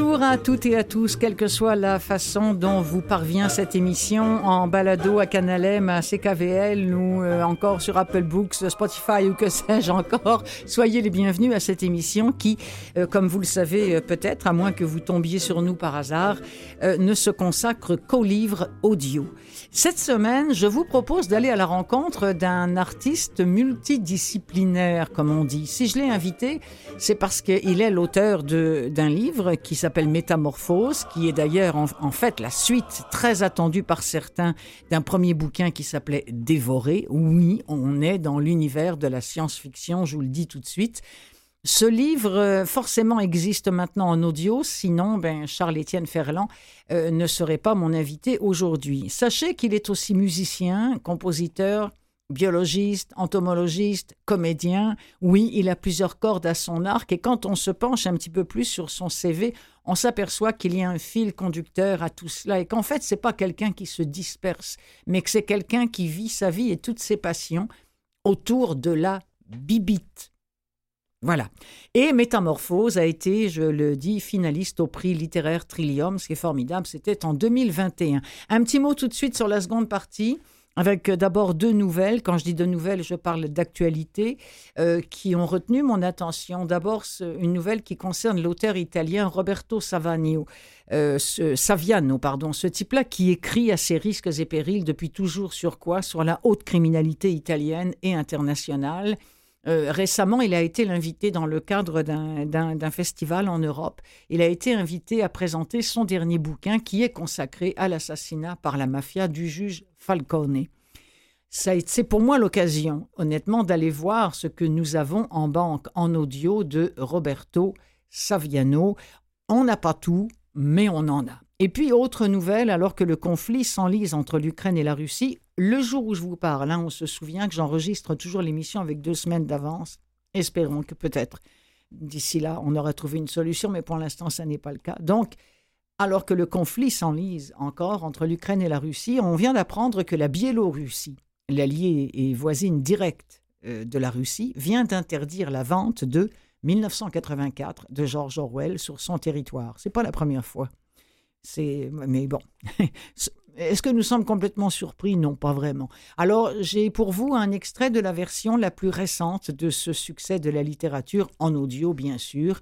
Bonjour à toutes et à tous, quelle que soit la façon dont vous parvient cette émission, en balado à Canalem, à CKVL ou euh, encore sur Apple Books, Spotify ou que sais-je encore, soyez les bienvenus à cette émission qui, euh, comme vous le savez euh, peut-être, à moins que vous tombiez sur nous par hasard, ne se consacre qu'aux livres audio. Cette semaine, je vous propose d'aller à la rencontre d'un artiste multidisciplinaire, comme on dit. Si je l'ai invité, c'est parce qu'il est l'auteur d'un livre qui s'appelle Métamorphose, qui est d'ailleurs en, fait la suite très attendue par certains d'un premier bouquin qui s'appelait Dévoré. Oui, on est dans l'univers de la science-fiction, je vous le dis tout de suite. Ce livre, euh, forcément, existe maintenant en audio, sinon, ben, Charles-Étienne Ferland euh, ne serait pas mon invité aujourd'hui. Sachez qu'il est aussi musicien, compositeur, biologiste, entomologiste, comédien. Oui, il a plusieurs cordes à son arc et quand on se penche un petit peu plus sur son CV, on s'aperçoit qu'il y a un fil conducteur à tout cela et qu'en fait, c'est pas quelqu'un qui se disperse, mais que c'est quelqu'un qui vit sa vie et toutes ses passions autour de la bibite. Voilà. Et Métamorphose a été, je le dis, finaliste au prix littéraire Trillium, ce qui est formidable. C'était en 2021. Un petit mot tout de suite sur la seconde partie avec d'abord deux nouvelles. Quand je dis deux nouvelles, je parle d'actualité euh, qui ont retenu mon attention. D'abord, une nouvelle qui concerne l'auteur italien Roberto Saviano, euh, Saviano, pardon, ce type-là qui écrit à ses risques et périls depuis toujours sur quoi? Sur la haute criminalité italienne et internationale. Euh, récemment, il a été l'invité dans le cadre d'un festival en Europe. Il a été invité à présenter son dernier bouquin qui est consacré à l'assassinat par la mafia du juge Falcone. C'est pour moi l'occasion, honnêtement, d'aller voir ce que nous avons en banque en audio de Roberto Saviano. On n'a pas tout, mais on en a. Et puis, autre nouvelle, alors que le conflit s'enlise entre l'Ukraine et la Russie, le jour où je vous parle, hein, on se souvient que j'enregistre toujours l'émission avec deux semaines d'avance. Espérons que peut-être d'ici là, on aura trouvé une solution, mais pour l'instant, ça n'est pas le cas. Donc, alors que le conflit s'enlise encore entre l'Ukraine et la Russie, on vient d'apprendre que la Biélorussie, l'allié et voisine directe euh, de la Russie, vient d'interdire la vente de 1984 de George Orwell sur son territoire. C'est pas la première fois. C'est mais bon, Est-ce que nous sommes complètement surpris? Non, pas vraiment. Alors, j'ai pour vous un extrait de la version la plus récente de ce succès de la littérature, en audio bien sûr.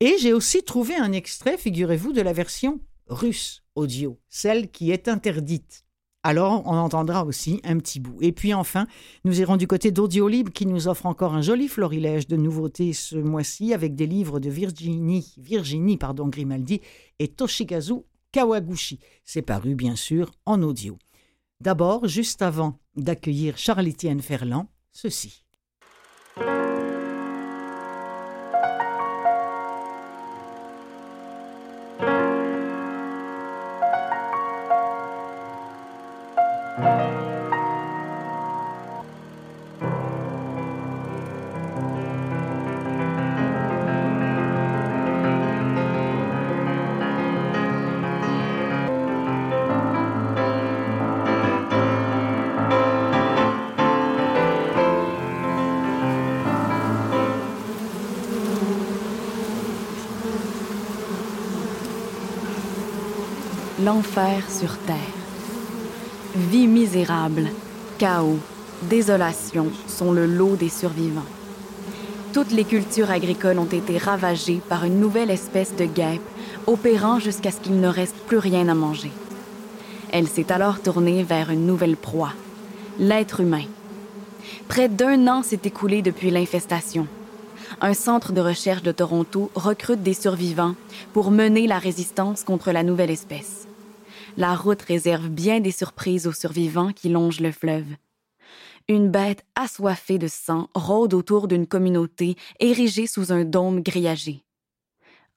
Et j'ai aussi trouvé un extrait, figurez-vous, de la version russe audio, celle qui est interdite. Alors, on entendra aussi un petit bout. Et puis enfin, nous irons du côté d'Audiolib qui nous offre encore un joli florilège de nouveautés ce mois-ci avec des livres de Virginie, Virginie pardon, Grimaldi et Toshikazu Kawaguchi. C'est paru bien sûr en audio. D'abord, juste avant d'accueillir Charles-Étienne Ferland, ceci. L'enfer sur Terre. Vie misérable, chaos, désolation sont le lot des survivants. Toutes les cultures agricoles ont été ravagées par une nouvelle espèce de guêpe, opérant jusqu'à ce qu'il ne reste plus rien à manger. Elle s'est alors tournée vers une nouvelle proie, l'être humain. Près d'un an s'est écoulé depuis l'infestation. Un centre de recherche de Toronto recrute des survivants pour mener la résistance contre la nouvelle espèce la route réserve bien des surprises aux survivants qui longent le fleuve. Une bête assoiffée de sang rôde autour d'une communauté érigée sous un dôme grillagé.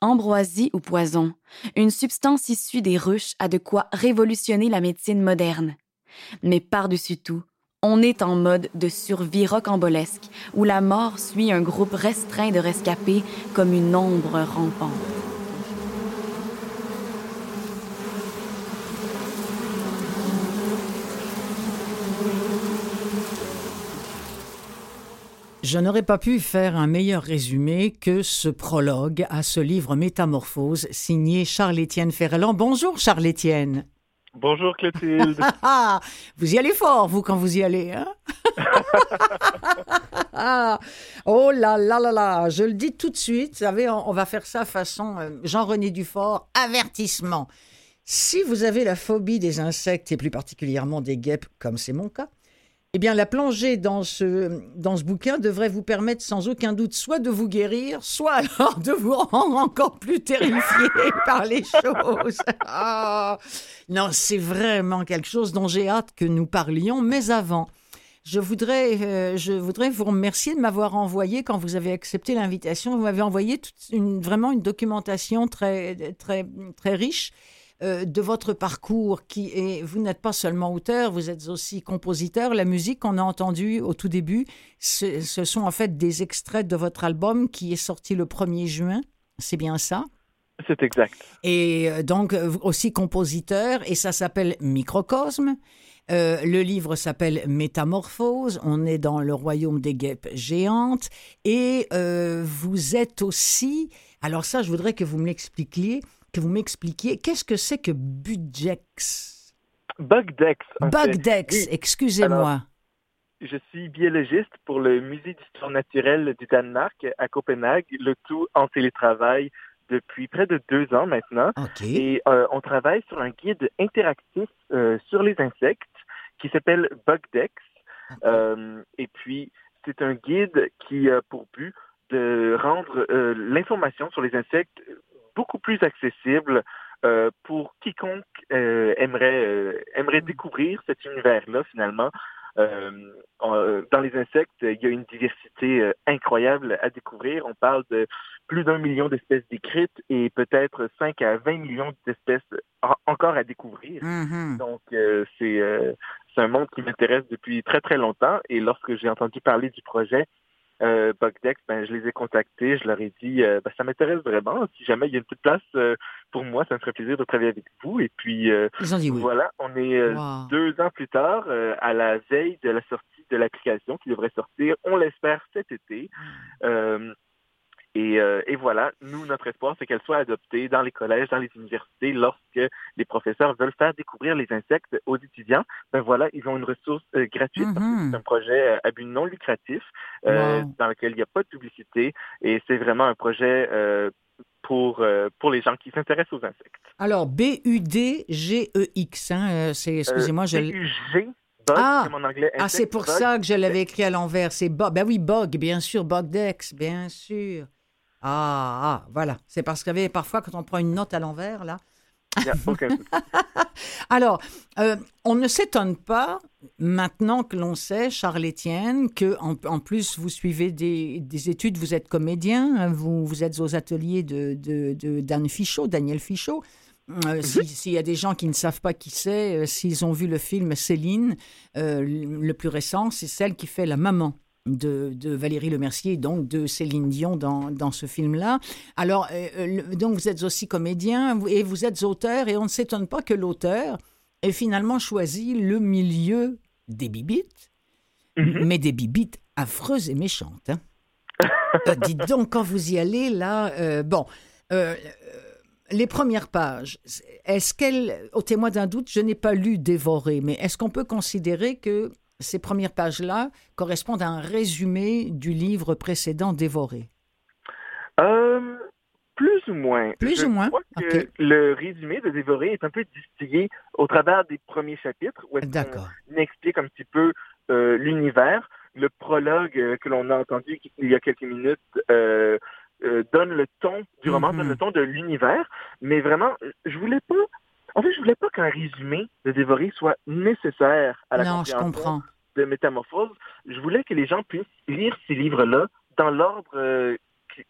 Ambroisie ou poison, une substance issue des ruches a de quoi révolutionner la médecine moderne. Mais par-dessus tout, on est en mode de survie rocambolesque où la mort suit un groupe restreint de rescapés comme une ombre rampante. Je n'aurais pas pu faire un meilleur résumé que ce prologue à ce livre Métamorphose signé Charles-Étienne Ferreland. Bonjour Charles-Étienne. Bonjour Clotilde. vous y allez fort, vous, quand vous y allez. Hein? Oh là là là là, je le dis tout de suite, vous savez, on, va faire ça façon euh, Jean-René Dufort, avertissement. Si vous avez la phobie des insectes et plus particulièrement des guêpes, comme c'est mon cas, eh bien, la plongée dans ce, dans ce bouquin devrait vous permettre sans aucun doute soit de vous guérir, soit alors de vous rendre encore plus terrifié par les choses. Ah. non, c'est vraiment quelque chose dont j'ai hâte que nous parlions, mais avant, je voudrais, euh, je voudrais vous remercier de m'avoir envoyé, quand vous avez accepté l'invitation, vous m'avez envoyé une, vraiment une documentation très, très, très riche euh, de votre parcours qui est, vous n'êtes pas seulement auteur, vous êtes aussi compositeur. La musique qu'on a entendue au tout début, ce, sont en fait des extraits de votre album qui est sorti le 1er juin. C'est bien ça? C'est exact. Et euh, donc aussi compositeur, et ça s'appelle Microcosme. Euh, le livre s'appelle Métamorphose. On est dans le royaume des guêpes géantes. Et vous êtes aussi. Alors, ça, je voudrais que vous me l'expliquiez que vous m'expliquiez. Qu'est-ce que c'est que Budgex Bugdex. Bugdex, excusez-moi. Je suis biologiste pour le Musée d'histoire naturelle du Danemark à Copenhague, le tout en télétravail depuis près de deux ans maintenant. Et euh, on travaille sur un guide interactif euh, sur les insectes qui s'appelle Bugdex. Euh, et puis, c'est un guide qui a pour but de rendre l'information sur les insectes beaucoup plus accessible euh, pour quiconque euh, aimerait, euh, aimerait découvrir cet univers-là, finalement. dans les insectes, il y a une diversité incroyable à découvrir. On parle de plus d'un million d'espèces décrites et peut-être 5 à 20 millions d'espèces encore à découvrir. Mm-hmm. Donc, c'est c'est un monde qui m'intéresse depuis très, très longtemps. Et lorsque j'ai entendu parler du projet, euh, Bugdex, ben, je les ai contactés, je leur ai dit, euh, ben, ça m'intéresse vraiment. Si jamais il y a une petite place euh, pour moi, ça me ferait plaisir de travailler avec vous. Et puis, euh, voilà, on est deux ans plus tard, à la veille de la sortie de l'application qui devrait sortir, on l'espère cet été. Hmm. Euh, et, voilà, nous, notre espoir, c'est qu'elle soit adoptée dans les collèges, dans les universités, lorsque les professeurs veulent faire découvrir les insectes aux étudiants. Ben voilà, ils ont une ressource euh, gratuite. Mm-hmm. C'est un projet euh, à but non lucratif dans lequel il n'y a pas de publicité et c'est vraiment un projet pour, pour les gens qui s'intéressent aux insectes. Alors, B-U-D-G-E-X, hein, c'est, excusez-moi, je... B-U-G ah, mon anglais. Ah, c'est pour ça que je l'avais écrit à l'envers. C'est Bog. Ben oui, Bog, bien sûr. Bogdex, bien sûr. Ah, ah, voilà. C'est parce qu'il y avait parfois, quand on prend une note à l'envers, là. Alors, euh, on ne s'étonne pas, maintenant que l'on sait, Charles-Étienne, que en, plus vous suivez des, études, vous êtes comédien, hein, vous, vous êtes aux ateliers de, Fichot, Daniel Fichot. Euh, mhm. S'il y a des gens qui ne savent pas qui c'est, euh, s'ils ont vu le film Céline, le plus récent, c'est celle qui fait la maman de, de, Valérie Lemercier, donc de Céline Dion dans, dans ce film-là. Alors, euh, euh, donc vous êtes aussi comédien et vous êtes auteur, et on ne s'étonne pas que l'auteur ait finalement choisi le milieu des bibites, mhm. mais des bibites affreuses et méchantes. Hein. Euh, dites donc, quand vous y allez, là, bon, les premières pages, est-ce qu'elles, au témoin d'un doute, je n'ai pas lu Dévoré, mais est-ce qu'on peut considérer que ces premières pages-là correspondent à un résumé du livre précédent Dévoré euh, Plus ou moins. Plus ou moins. Le résumé de Dévoré est un peu distillé au travers des premiers chapitres où on explique un petit peu euh, l'univers. Le prologue euh, que l'on a entendu il y a quelques minutes donne le ton du roman, donne le ton de l'univers. Mais vraiment, je voulais pas en fait, je voulais pas qu'un résumé de Dévoré soit nécessaire à la compréhension de Métamorphose. Je voulais que les gens puissent lire ces livres-là dans l'ordre euh,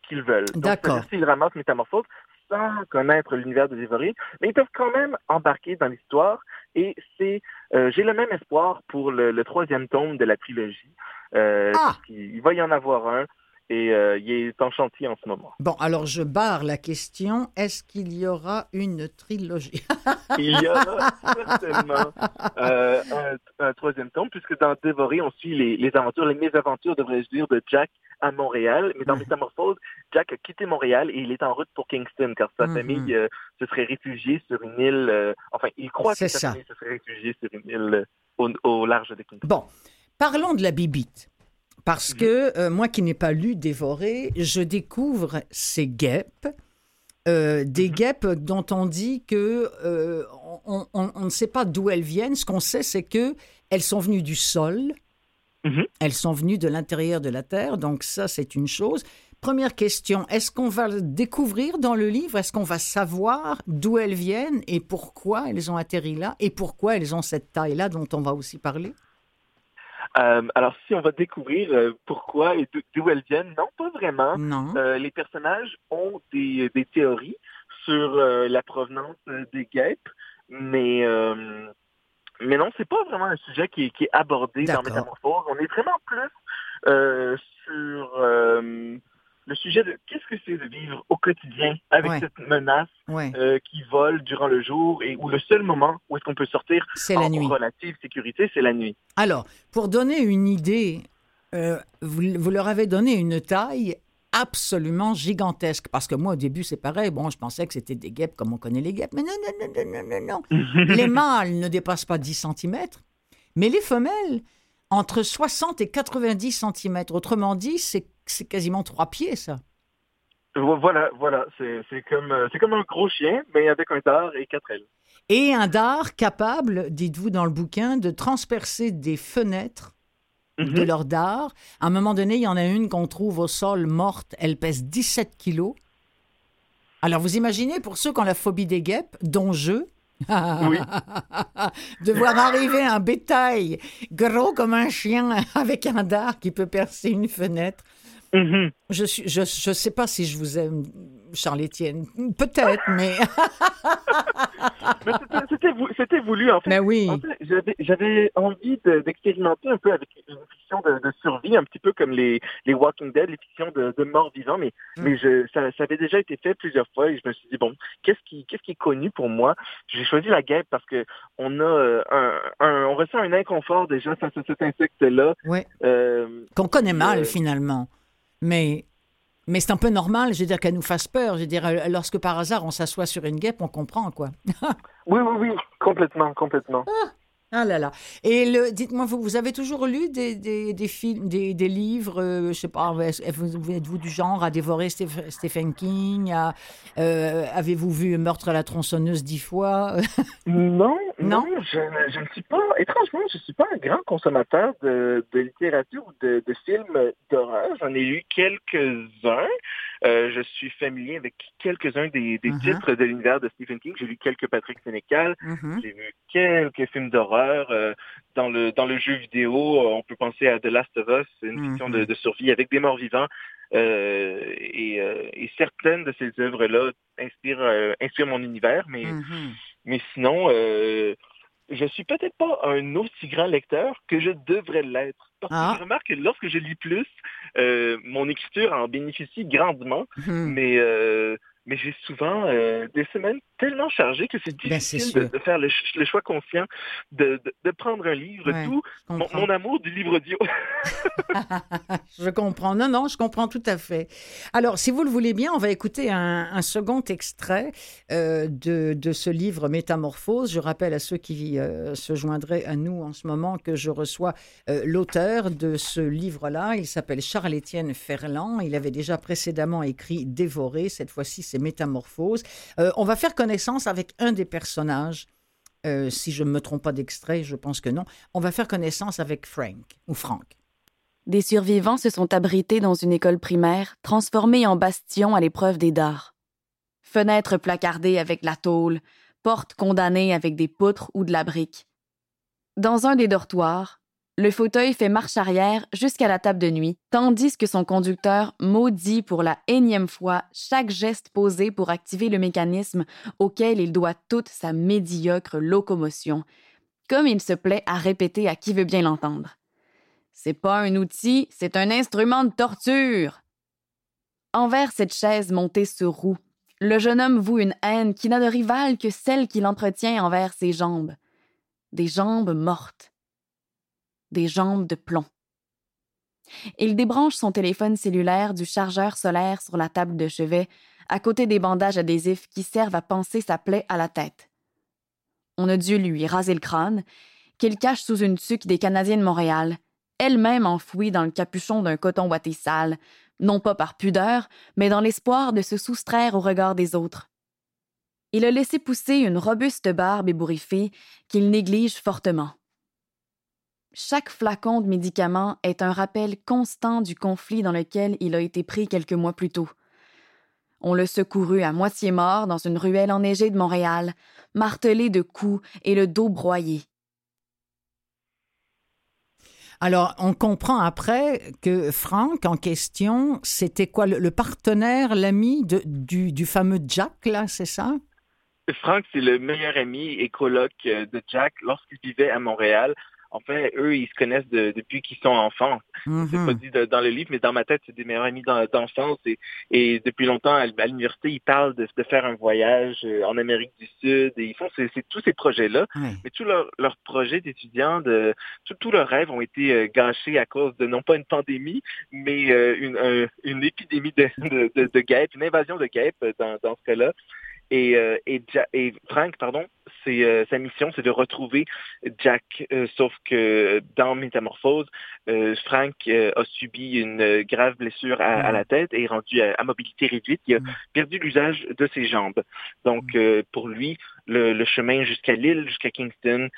qu'ils veulent. D'accord. S'ils ramassent Métamorphose sans connaître l'univers de Dévoré, mais ils peuvent quand même embarquer dans l'histoire. Et c'est, euh, j'ai le même espoir pour le, troisième tome de la trilogie. Euh, ah! Il va y en avoir un. Et euh, il est en chantier en ce moment. Bon, alors je barre la question. Est-ce qu'il y aura une trilogie? Il y aura certainement euh, un, troisième tome, puisque dans Dévoré, on suit les, les aventures, les mésaventures, devrais-je dire, de Jack à Montréal. Mais dans Métamorphose, Jack a quitté Montréal et il est en route pour Kingston, car sa mhm. famille euh, se serait réfugiée sur une île. enfin, il croit que sa famille se serait réfugiée sur une île au, au large de Kingston. Bon, parlons de la bibite. Parce mhm. que euh, moi qui n'ai pas lu Dévoré, je découvre ces guêpes, euh, des mhm. guêpes dont on dit que euh, on, ne sait pas d'où elles viennent. Ce qu'on sait, c'est que elles sont venues du sol, mhm. elles sont venues de l'intérieur de la terre. Donc ça, c'est une chose. Première question, est-ce qu'on va découvrir dans le livre, est-ce qu'on va savoir d'où elles viennent et pourquoi elles ont atterri là et pourquoi elles ont cette taille-là dont on va aussi parler? Euh, alors, si on va découvrir euh, pourquoi et d'où elles viennent, non, pas vraiment. Non. Euh, les personnages ont des, des théories sur la provenance des guêpes, mais mais non, c'est pas vraiment un sujet qui, qui est abordé dans Métamorphose. On est vraiment plus sur le sujet de qu'est-ce que c'est de vivre au quotidien avec cette menace euh, qui vole durant le jour et où le seul moment où est-ce qu'on peut sortir c'est la nuit. relative sécurité, c'est la nuit. Alors, pour donner une idée, euh, vous, vous, leur avez donné une taille absolument gigantesque. Parce que moi, au début, c'est pareil. Bon, je pensais que c'était des guêpes comme on connaît les guêpes. Mais non, non, non, non, non, non. les mâles ne dépassent pas 10 cm. Mais les femelles, entre 60 et 90 cm. Autrement dit, c'est quasiment trois pieds, ça. Voilà, voilà, c'est comme, euh, comme un gros chien, mais avec un dard et quatre ailes. Et un dard capable, dites-vous dans le bouquin, de transpercer des fenêtres de mhm. leur dard. À un moment donné, il y en a une qu'on trouve au sol morte, elle pèse 17 kilos. Alors vous imaginez, pour ceux qui ont la phobie des guêpes, dont je, oui. de voir arriver un bétail gros comme un chien avec un dard qui peut percer une fenêtre. Mhm. Je ne je, je sais pas si je vous aime, Charles-Étienne. Peut-être, mais. C'était voulu, en fait. Mais oui. J'avais envie d'expérimenter un peu avec une fiction de, survie, un petit peu comme les, les Walking Dead, les fictions de, de morts vivants, mais, mm. mais je, ça, ça, avait déjà été fait plusieurs fois et je me suis dit, bon, qu'est-ce qui, qu'est-ce qui est connu pour moi? J'ai choisi la guêpe parce que on a euh, un, on ressent un inconfort déjà face à cet insecte-là. Oui. Euh, Qu'on connaît mal, euh, finalement. Mais, mais c'est un peu normal, je veux dire, qu'elle nous fasse peur. Je veux dire, lorsque par hasard on s'assoit sur une guêpe, on comprend, quoi. oui, oui, oui, complètement, complètement. Ah. Ah là là. Et le, dites-moi, vous, vous avez toujours lu des, des, des films, des, des livres, euh, je sais pas, êtes-vous du genre à dévorer Stephen King euh, Avez-vous vu Meurtre à la tronçonneuse dix fois? Non, non, je, je, ne suis pas, étrangement, je ne suis pas un grand consommateur de, de littérature ou de, de films d'horreur. J'en ai lu quelques-uns. Euh, je suis familier avec quelques-uns des, des uh-huh. titres de l'univers de Stephen King. J'ai lu quelques Patrick Sénécal. Uh-huh. J'ai vu quelques films d'horreur. Euh, dans le dans le jeu vidéo, euh, on peut penser à The Last of Us, une uh-huh. fiction de, de, survie avec des morts vivants. Et, et, certaines de ces œuvres-là inspirent, inspirent mon univers, mais mais sinon, je suis peut-être pas un aussi grand lecteur que je devrais l'être. Parce que ah. je remarque que lorsque je lis plus, euh, mon écriture en bénéficie grandement, hmm. mais euh, mais j'ai souvent euh, des semaines tellement chargées que c'est ben, difficile de, faire le, choix conscient de, de, prendre un livre, tout mon, amour du livre audio. je comprends. Non, non, je comprends tout à fait. Alors, si vous le voulez bien, on va écouter un, second extrait euh, de, de, ce livre Métamorphose. Je rappelle à ceux qui euh, se joindraient à nous en ce moment que je reçois l'auteur de ce livre-là. Il s'appelle Charles-Étienne Ferland. Il avait déjà précédemment écrit Dévoré. Cette fois-ci, c'est métamorphoses. Euh, on va faire connaissance avec un des personnages. Euh, si je ne me trompe pas d'extrait, je pense que non. On va faire connaissance avec Frank ou Frank. Des survivants se sont abrités dans une école primaire transformée en bastion à l'épreuve des dards. Fenêtres placardées avec la tôle, portes condamnées avec des poutres ou de la brique. Dans un des dortoirs, le fauteuil fait marche arrière jusqu'à la table de nuit, tandis que son conducteur maudit pour la énième fois chaque geste posé pour activer le mécanisme auquel il doit toute sa médiocre locomotion, comme il se plaît à répéter à qui veut bien l'entendre. C'est pas un outil, c'est un instrument de torture. Envers cette chaise montée sur roue, le jeune homme voue une haine qui n'a de rival que celle qu'il entretient envers ses jambes. Des jambes mortes. Des jambes de plomb. Il débranche son téléphone cellulaire du chargeur solaire sur la table de chevet, à côté des bandages adhésifs qui servent à panser sa plaie à la tête. On a dû lui raser le crâne, qu'il cache sous une tuque des Canadiens de Montréal, elle-même enfouie dans le capuchon d'un coton ouaté sale, non pas par pudeur, mais dans l'espoir de se soustraire au regard des autres. Il a laissé pousser une robuste barbe ébouriffée qu'il néglige fortement. Chaque flacon de médicaments est un rappel constant du conflit dans lequel il a été pris quelques mois plus tôt. On le secouru à moitié mort dans une ruelle enneigée de Montréal, martelé de coups et le dos broyé. Alors, on comprend après que Franck, en question, c'était quoi le, partenaire, l'ami du, du fameux Jack, là, c'est ça? Franck, c'est le meilleur ami et coloc de Jack lorsqu'il vivait à Montréal. En fait, eux, ils se connaissent depuis qu'ils sont enfants. C'est pas mhm. dit dans le livre, mais dans ma tête, c'est des meilleurs amis d'enfance. Et, et depuis longtemps, à, l'université, ils parlent de, faire un voyage euh, en Amérique du Sud. Et ils font tous ces projets-là. Mais tous leurs leur projets d'étudiants, de tous leurs rêves ont été euh, gâchés à cause de non pas une pandémie, mais euh, une, une épidémie de, de, de, guêpes, une invasion de guêpes dans, dans ce cas-là. Et, et, et Frank, pardon, euh, sa mission, c'est de retrouver Jack. Euh, sauf que dans Métamorphose, euh, Frank a subi une grave blessure à, la tête et est rendu à, mobilité réduite. Il a mm. perdu l'usage de ses jambes. Donc, mm. pour lui, le, chemin jusqu'à l'île, jusqu'à Kingston,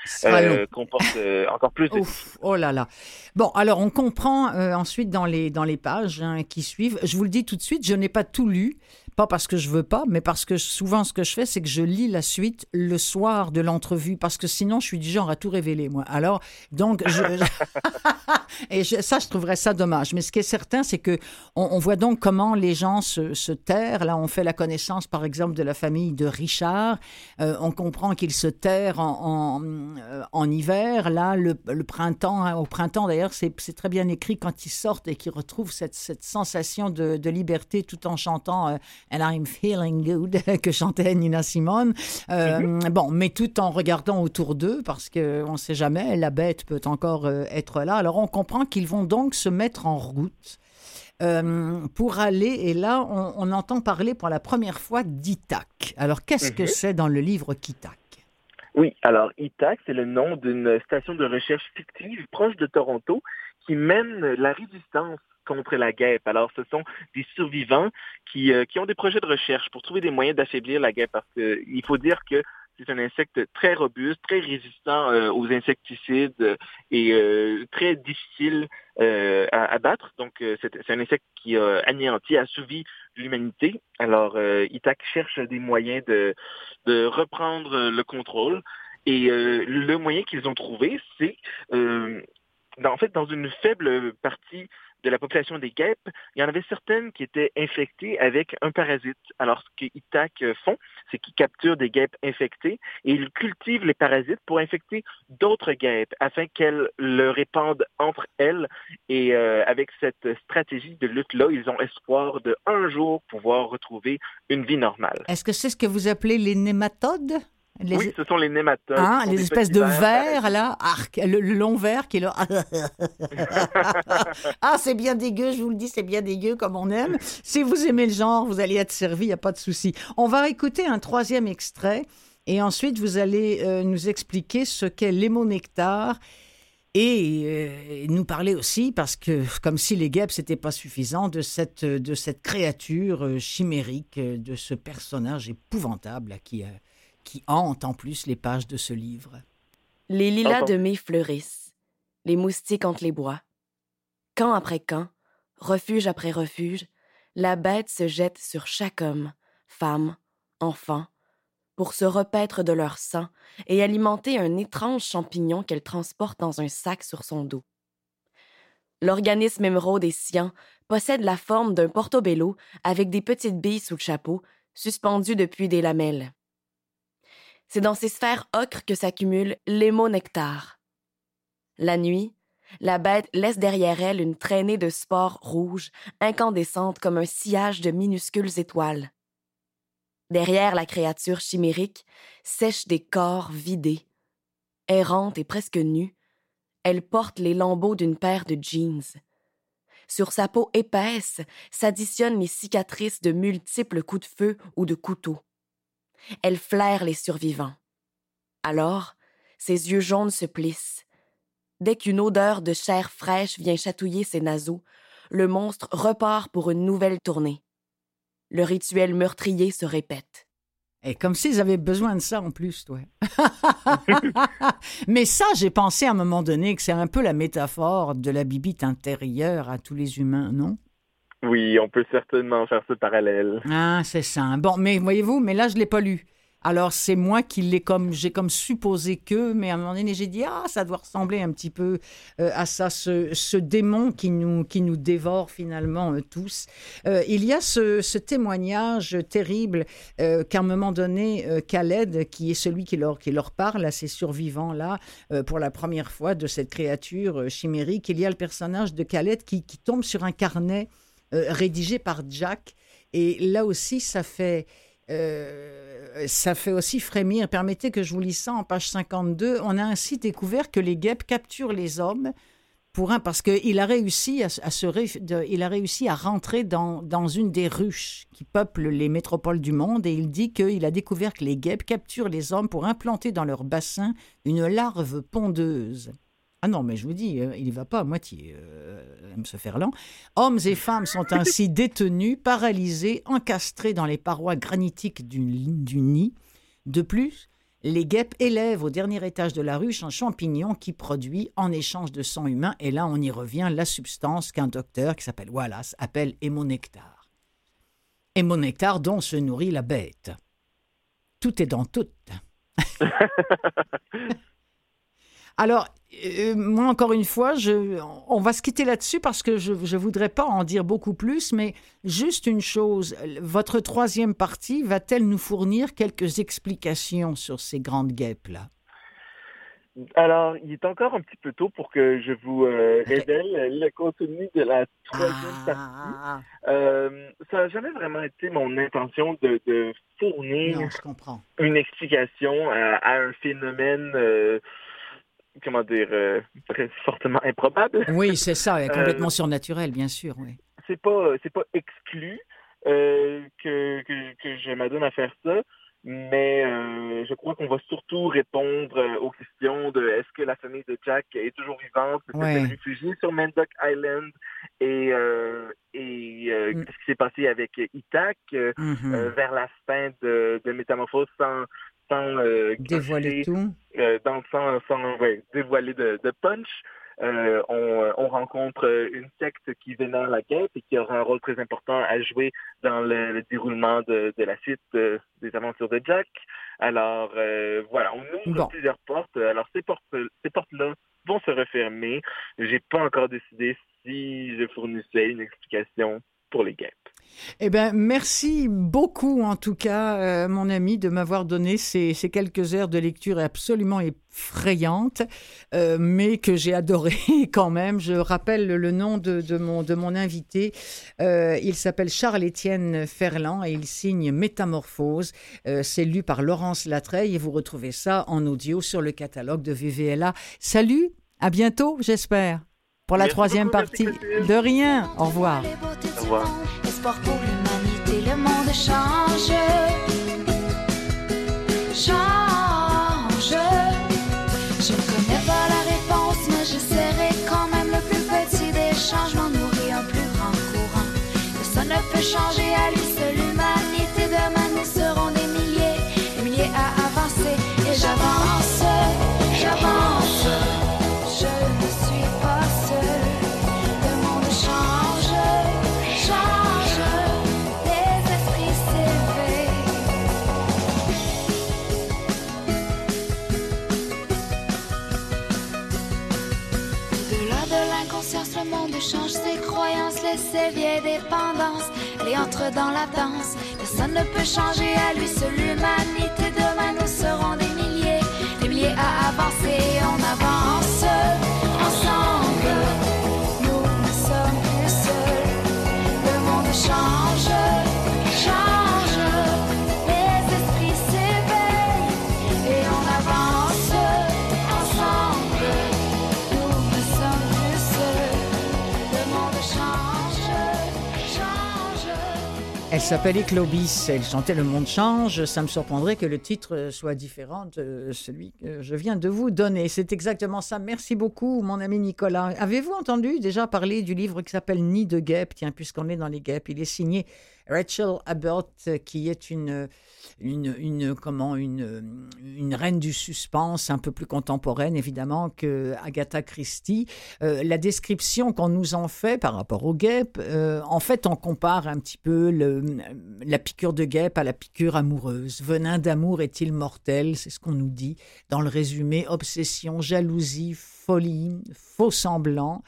comporte encore plus de... oh là là. Bon, alors on comprend ensuite dans les, dans les pages hein, qui suivent. Je vous le dis tout de suite, je n'ai pas tout lu. Pas parce que je veux pas, mais parce que souvent ce que je fais, c'est que je lis la suite le soir de l'entrevue, parce que sinon je suis du genre à tout révéler, moi. Alors, donc, je... et ça, je trouverais ça dommage. Mais ce qui est certain, c'est que on, voit donc comment les gens se, se, terrent. Là, on fait la connaissance, par exemple, de la famille de Richard. Euh, on comprend qu'ils se terrent en, euh, en, hiver. Là, le, printemps, hein, au printemps d'ailleurs, c'est très bien écrit quand ils sortent et qu'ils retrouvent cette, sensation de, de, liberté tout en chantant euh, And I'm Feeling Good que chantait Nina Simone. Euh, mhm. Bon, mais tout en regardant autour d'eux parce qu'on ne sait jamais, la bête peut encore euh, être là. Alors on comprend qu'ils vont donc se mettre en route. Euh, pour aller, et là, on, entend parler pour la première fois d'Itac. Alors, qu'est-ce que mhm. c'est dans le livre Kitac Oui, alors Itac, c'est le nom d'une station de recherche fictive proche de Toronto qui mène la résistance contre la guêpe. Alors, ce sont des survivants qui, euh, qui ont des projets de recherche pour trouver des moyens d'affaiblir la guêpe parce qu'il faut dire que c'est un insecte très robuste, très résistant euh, aux insecticides et euh, très difficile à abattre. Donc, c'est un insecte qui a anéanti, assouvi l'humanité. Alors, Itac cherche des moyens de, de reprendre le contrôle. Et le moyen qu'ils ont trouvé, c'est en fait, dans une faible partie la population des guêpes, il y en avait certaines qui étaient infectées avec un parasite. Alors, ce qu'ITAC font, c'est qu'ils capturent des guêpes infectées et ils cultivent les parasites pour infecter d'autres guêpes afin qu'elles le répandent entre elles. Et euh, avec cette stratégie de lutte-là, ils ont espoir de un jour pouvoir retrouver une vie normale. Est-ce que c'est ce que vous appelez les nématodes? Oui, ce sont les nématodes. Hein, les espèces de vers, là, arc, le, long vers qui est là. ah, c'est bien dégueu, je vous le dis, c'est bien dégueu comme on aime. Si vous aimez le genre, vous allez être servi, il n'y a pas de souci. On va écouter un troisième extrait et ensuite vous allez euh, nous expliquer ce qu'est l'émonectar et euh, nous parler aussi, parce que comme si les guêpes, n'était pas suffisant, de cette, de cette créature euh, chimérique, de ce personnage épouvantable qui a qui hante en plus les pages de ce livre. Les lilas de mai fleurissent, les moustiques hantent les bois. Camp après camp, refuge après refuge, la bête se jette sur chaque homme, femme, enfant, pour se repaître de leur sang et alimenter un étrange champignon qu'elle transporte dans un sac sur son dos. L'organisme émeraude et cyan possède la forme d'un portobello avec des petites billes sous le chapeau, suspendues depuis des lamelles. C'est dans ces sphères ocres que s'accumule l'émo-nectar. La nuit, la bête laisse derrière elle une traînée de spores rouges, incandescentes comme un sillage de minuscules étoiles. Derrière la créature chimérique sèchent des corps vidés. Errante et presque nue, elle porte les lambeaux d'une paire de jeans. Sur sa peau épaisse s'additionnent les cicatrices de multiples coups de feu ou de couteau. Elle flaire les survivants. Alors, ses yeux jaunes se plissent. Dès qu'une odeur de chair fraîche vient chatouiller ses naseaux, le monstre repart pour une nouvelle tournée. Le rituel meurtrier se répète. Et comme s'ils avaient besoin de ça en plus, toi. Mais ça, j'ai pensé à un moment donné que c'est un peu la métaphore de la bibite intérieure à tous les humains, non? Oui, on peut certainement faire ce parallèle. Ah, c'est ça. Bon, mais voyez-vous, mais là, je ne l'ai pas lu. Alors c'est moi qui l'ai comme j'ai comme supposé que, mais à un moment donné j'ai dit ah ça doit ressembler un petit peu euh, à ça, ce, démon qui nous qui nous dévore finalement euh, tous. Euh, il y a ce, témoignage terrible qu'à un moment donné Khaled, qui est celui qui leur qui leur parle à ces survivants là pour la première fois de cette créature chimérique, il y a le personnage de Khaled qui, qui tombe sur un carnet rédigé par Jack et là aussi ça fait euh, ça fait aussi frémir. Permettez que je vous lise ça en page 52. On a ainsi découvert que les guêpes capturent les hommes pour un, parce qu'il a réussi à, se, a réussi à rentrer dans, dans une des ruches qui peuplent les métropoles du monde et il dit qu'il a découvert que les guêpes capturent les hommes pour implanter dans leur bassin une larve pondeuse. Ah non, mais je vous dis, euh, il n'y va pas à moitié, euh, M. Ferland. Hommes et femmes sont ainsi détenus, paralysés, encastrés dans les parois granitiques du, du nid. De plus, les guêpes élèvent au dernier étage de la ruche un champignon qui produit, en échange de sang humain, et là on y revient, la substance qu'un docteur qui s'appelle Wallace appelle hémonectar. Hémonectar dont se nourrit la bête. Tout est dans tout. Alors, euh, moi, encore une fois, je, on va se quitter là-dessus parce que je ne voudrais pas en dire beaucoup plus, mais juste une chose, votre troisième partie va-t-elle nous fournir quelques explications sur ces grandes guêpes-là? Alors, il est encore un petit peu tôt pour que je vous euh, révèle le contenu de la troisième partie. Euh, ça n'a jamais vraiment été mon intention de, fournir une explication à, un phénomène comment dire, euh, fortement improbable. Oui, c'est ça, complètement euh, surnaturel, bien sûr. Oui. C'est pas, c'est pas exclu euh, que, que, que, je m'adonne à faire ça, mais je crois qu'on va surtout répondre aux questions de est-ce que la famille de Jack est toujours vivante, est-ce qu'elle réfugiée sur Mandoc Island et, et mm. qu'est-ce qui s'est passé avec Itak mm-hmm. vers la fin de, de Métamorphose sans sans euh, dévoiler tout, euh, dans, sans, sans dévoiler de, de punch. Euh, on, on, rencontre une secte qui vénère la quête et qui aura un rôle très important à jouer dans le, déroulement de, de, la suite des aventures de Jack. Alors voilà, on ouvre plusieurs portes. Alors ces portes, ces portes-là vont se refermer. J'ai pas encore décidé si je fournissais une explication pour les guêpes. Eh bien, merci beaucoup, en tout cas, euh, mon ami, de m'avoir donné ces, quelques heures de lecture absolument effrayantes, euh, mais que j'ai adoré quand même. Je rappelle le nom de, mon, de mon invité. Euh, il s'appelle Charles-Étienne Ferland et il signe Métamorphose. C'est lu par Laurence Latreille et vous retrouvez ça en audio sur le catalogue de VVLA. Salut, à bientôt, j'espère pour la troisième partie. De rien. Au revoir. Au revoir. Pour l'humanité, le monde change. Change. Je ne connais pas la réponse, mais j'essaierai quand même le plus petit des changements, nourrir un plus grand courant. Personne ne peut changer le monde change ses croyances, laisse ses vieilles dépendances, les entre dans la danse. Personne ne peut changer à lui seul l'humanité. Demain nous serons des milliers, des milliers à avancer. On avance ensemble, nous ne sommes plus seuls. Le monde change. Elle chantait Le monde change. Ça me surprendrait que le titre soit différent de celui que je viens de vous donner. C'est exactement ça. Merci beaucoup, mon ami Nicolas. Avez-vous entendu déjà parler du livre qui s'appelle Nid de guêpes? Tiens, puisqu'on est dans les guêpes, il est signé Rachel Abbott, qui est une une, comment, une, une reine du suspense un peu plus contemporaine, évidemment, que Agatha Christie. Euh, la description qu'on nous en fait par rapport aux guêpes, euh, en fait, on compare un petit peu la piqûre de guêpe à la piqûre amoureuse. Venin d'amour est-il mortel? C'est ce qu'on nous dit dans le résumé. Obsession, jalousie, folie, faux semblant.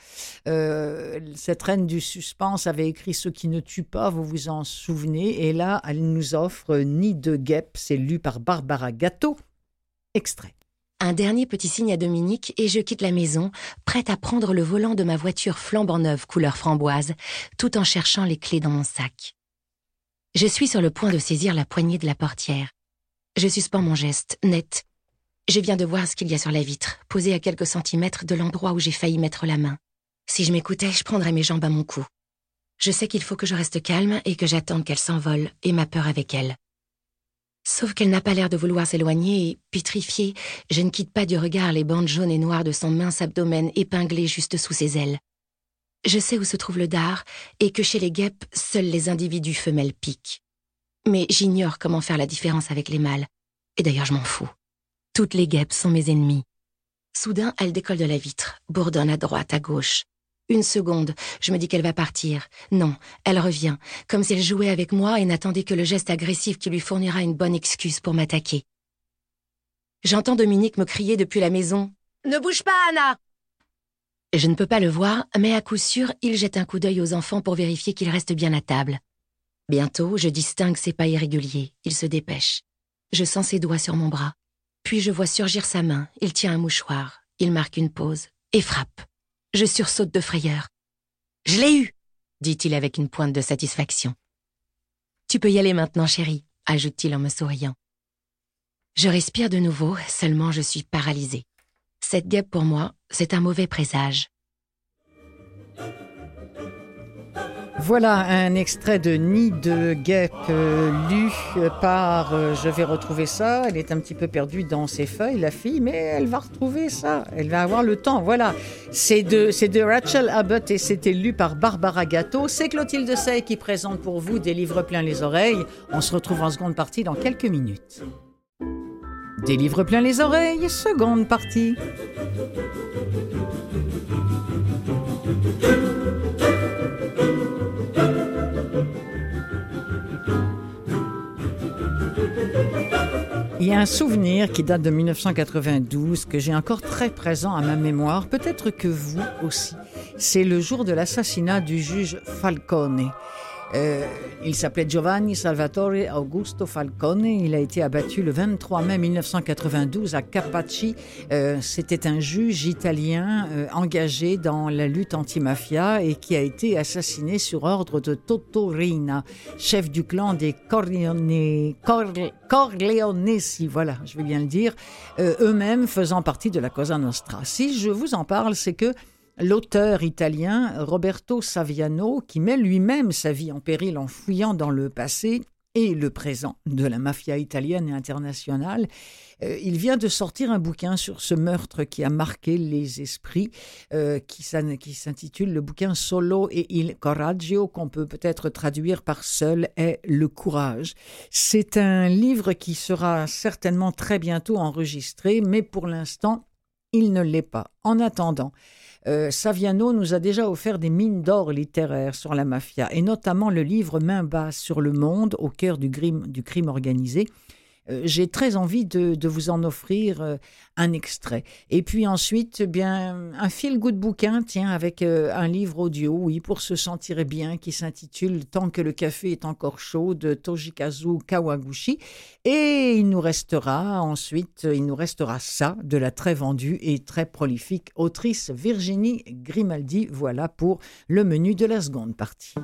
Euh, cette reine du suspense avait écrit Ce qui ne tue pas, vous vous en souvenez. Et là, elle nous offre Nid de guêpe, c'est lu par Barbara Gâteau. Extrait. Un dernier petit signe à Dominique et je quitte la maison, prête à prendre le volant de ma voiture flambant neuve couleur framboise, tout en cherchant les clés dans mon sac. Je suis sur le point de saisir la poignée de la portière. Je suspends mon geste, net, je viens de voir ce qu'il y a sur la vitre, posée à quelques centimètres de l'endroit où j'ai failli mettre la main. Si je m'écoutais, je prendrais mes jambes à mon cou. Je sais qu'il faut que je reste calme et que j'attende qu'elle s'envole, et ma peur avec elle. Sauf qu'elle n'a pas l'air de vouloir s'éloigner et, pétrifiée, je ne quitte pas du regard les bandes jaunes et noires de son mince abdomen épinglé juste sous ses ailes. Je sais où se trouve le dard et que chez les guêpes, seuls les individus femelles piquent. Mais j'ignore comment faire la différence avec les mâles. Et d'ailleurs, je m'en fous. Toutes les guêpes sont mes ennemis. Soudain, elle décolle de la vitre, bourdonne à droite, à gauche. Une seconde, je me dis qu'elle va partir. Non, elle revient, comme si elle jouait avec moi et n'attendait que le geste agressif qui lui fournira une bonne excuse pour m'attaquer. J'entends Dominique me crier depuis la maison. Ne bouge pas, Anna! Je ne peux pas le voir, mais à coup sûr, il jette un coup d'œil aux enfants pour vérifier qu'ils restent bien à table. Bientôt, je distingue ses pas irréguliers. Il se dépêche. Je sens ses doigts sur mon bras. Puis je vois surgir sa main, il tient un mouchoir, il marque une pause, et frappe. Je sursaute de frayeur. Je l'ai eu, dit-il avec une pointe de satisfaction. Tu peux y aller maintenant, chérie, ajoute-t-il en me souriant. Je respire de nouveau, seulement je suis paralysée. Cette guêpe pour moi, c'est un mauvais présage. Voilà un extrait de Nid de guêpe euh, lu par, euh, je vais retrouver ça, elle est un petit peu perdue dans ses feuilles, la fille, mais elle va retrouver ça, elle va avoir le temps, voilà. C'est de, c'est de Rachel Abbott et c'était lu par Barbara Gâteau. C'est Clotilde Sey qui présente pour vous des livres pleins les oreilles. On se retrouve en seconde partie dans quelques minutes. Des livres pleins les oreilles, seconde partie. Y a un souvenir qui date de 1992 que j'ai encore très présent à ma mémoire, peut-être que vous aussi. C'est le jour de l'assassinat du juge Falcone. Euh, il s'appelait Giovanni Salvatore Augusto Falcone. Il a été abattu le 23 mai 1992 à Capaci. Euh, c'était un juge italien euh, engagé dans la lutte anti-mafia et qui a été assassiné sur ordre de Toto Rina, chef du clan des Corleone, Corleonesi. Voilà, je vais bien le dire. Eux-mêmes faisant partie de la Cosa Nostra. Si je vous en parle, c'est que l'auteur italien Roberto Saviano, qui met lui-même sa vie en péril en fouillant dans le passé et le présent de la mafia italienne et internationale, euh, il vient de sortir un bouquin sur ce meurtre qui a marqué les esprits, euh, qui s'intitule le bouquin Solo et il coraggio, qu'on peut peut-être traduire par seul est le courage. C'est un livre qui sera certainement très bientôt enregistré, mais pour l'instant, il ne l'est pas. En attendant, euh, Saviano nous a déjà offert des mines d'or littéraires sur la mafia, et notamment le livre Main basse sur le monde, au cœur du crime organisé, euh, j'ai très envie de, vous en offrir euh, un extrait. Et puis ensuite, eh bien, un feel-good bouquin, tiens, avec euh, un livre audio, oui, pour se sentir bien, qui s'intitule Tant que le café est encore chaud de Tojikazu Kawaguchi. Et il nous restera ensuite, il nous restera ça de la très vendue et très prolifique autrice Virginie Grimaldi. Voilà pour le menu de la seconde partie.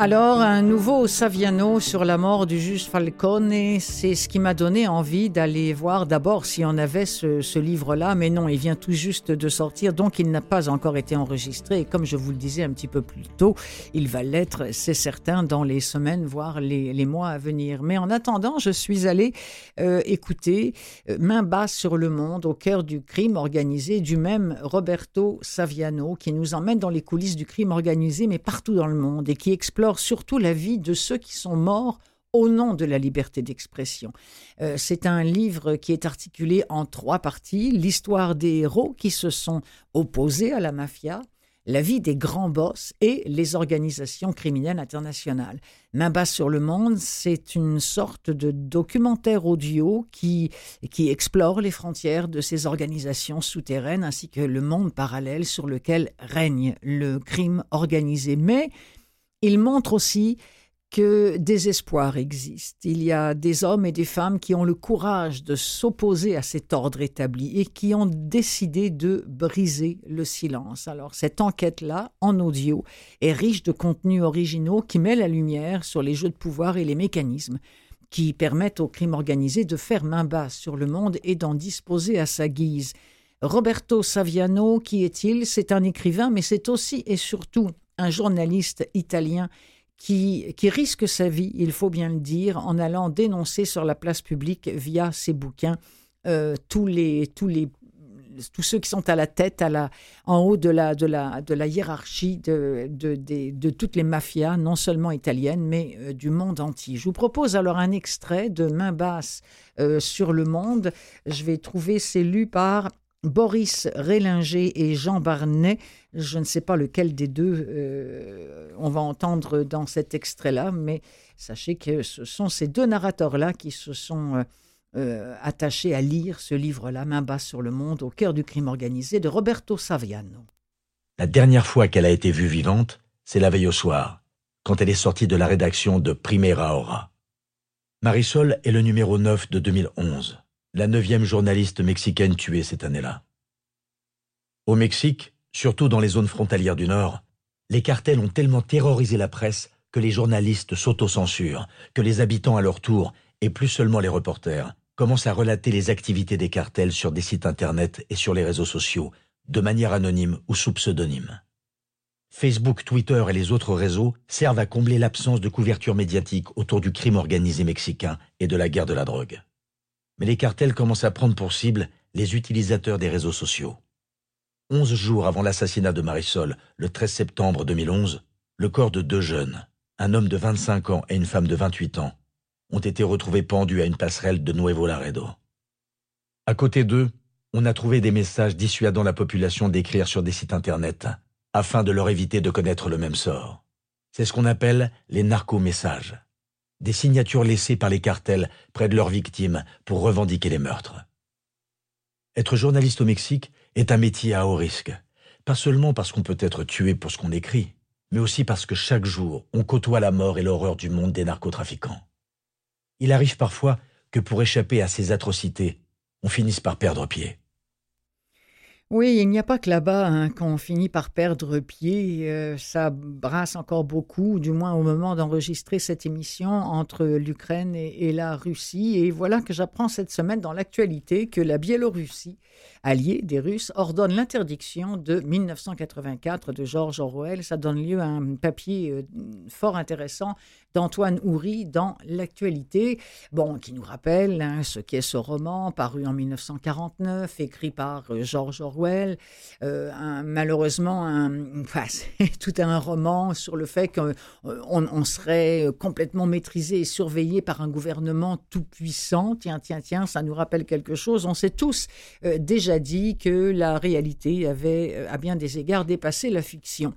Alors, un nouveau Saviano sur la mort du juge Falcone, c'est ce qui m'a donné envie d'aller voir d'abord si on avait ce, livre-là, mais non, il vient tout juste de sortir, donc il n'a pas encore été enregistré. Et comme je vous le disais un petit peu plus tôt, il va l'être, c'est certain, dans les semaines, voire les, mois à venir. Mais en attendant, je suis allé euh, écouter euh, Main basse sur le monde, au cœur du crime organisé, du même Roberto Saviano, qui nous emmène dans les coulisses du crime organisé, mais partout dans le monde, et qui explore surtout la vie de ceux qui sont morts au nom de la liberté d'expression. Euh, c'est un livre qui est articulé en trois parties, l'histoire des héros qui se sont opposés à la mafia, la vie des grands boss et les organisations criminelles internationales. Main basse sur le monde, c'est une sorte de documentaire audio qui, qui explore les frontières de ces organisations souterraines ainsi que le monde parallèle sur lequel règne le crime organisé. Mais il montre aussi que des espoirs existent. Il y a des hommes et des femmes qui ont le courage de s'opposer à cet ordre établi et qui ont décidé de briser le silence. Alors cette enquête-là, en audio, est riche de contenus originaux qui met la lumière sur les jeux de pouvoir et les mécanismes qui permettent au crime organisé de faire main basse sur le monde et d'en disposer à sa guise. Roberto Saviano, qui est-il? C'est un écrivain, mais c'est aussi et surtout un journaliste italien qui, qui, risque sa vie, il faut bien le dire, en allant dénoncer sur la place publique via ses bouquins euh, tous, les, tous, les, tous ceux qui sont à la tête, à la, en haut de la, de la, de la hiérarchie de, de, de, toutes les mafias, non seulement italiennes, mais euh, du monde entier. Je vous propose alors un extrait de Main basse euh, sur le monde. Je vais trouver, c'est lu par Boris Rélinger et Jean Barnet. Je ne sais pas lequel des deux euh, on va entendre dans cet extrait-là, mais sachez que ce sont ces deux narrateurs-là qui se sont euh, euh, attachés à lire ce livre-là, Main basse sur le monde, au cœur du crime organisé, de Roberto Saviano. La dernière fois qu'elle a été vue vivante, c'est la veille au soir, quand elle est sortie de la rédaction de Primera Hora. Marisol est le numéro 9 de 2011 la neuvième journaliste mexicaine tuée cette année-là. Au Mexique, surtout dans les zones frontalières du Nord, les cartels ont tellement terrorisé la presse que les journalistes s'autocensurent, que les habitants à leur tour, et plus seulement les reporters, commencent à relater les activités des cartels sur des sites internet et sur les réseaux sociaux, de manière anonyme ou sous pseudonyme. Facebook, Twitter et les autres réseaux servent à combler l'absence de couverture médiatique autour du crime organisé mexicain et de la guerre de la drogue mais les cartels commencent à prendre pour cible les utilisateurs des réseaux sociaux. Onze jours avant l'assassinat de Marisol, le 13 septembre 2011, le corps de deux jeunes, un homme de 25 ans et une femme de 28 ans, ont été retrouvés pendus à une passerelle de Nuevo Laredo. À côté d'eux, on a trouvé des messages dissuadant la population d'écrire sur des sites Internet, afin de leur éviter de connaître le même sort. C'est ce qu'on appelle les narco-messages des signatures laissées par les cartels près de leurs victimes pour revendiquer les meurtres. Être journaliste au Mexique est un métier à haut risque, pas seulement parce qu'on peut être tué pour ce qu'on écrit, mais aussi parce que chaque jour on côtoie la mort et l'horreur du monde des narcotrafiquants. Il arrive parfois que pour échapper à ces atrocités, on finisse par perdre pied. Oui, il n'y a pas que là-bas hein, qu'on finit par perdre pied. Euh, ça brasse encore beaucoup, du moins au moment d'enregistrer cette émission, entre l'Ukraine et, la Russie. Et voilà que j'apprends cette semaine dans l'actualité que la Biélorussie, alliée des Russes, ordonne l'interdiction de 1984 de George Orwell. Ça donne lieu à un papier euh, fort intéressant d'Antoine Houry dans l'actualité, bon, qui nous rappelle hein, ce qu'est ce roman paru en 1949, écrit par euh, George Orwell. Euh, malheureusement, c'est tout un roman sur le fait qu'on on serait complètement maîtrisé et surveillé par un gouvernement tout puissant. Tiens, tiens, tiens, ça nous rappelle quelque chose. On s'est tous déjà dit que la réalité avait, à bien des égards, dépassé la fiction.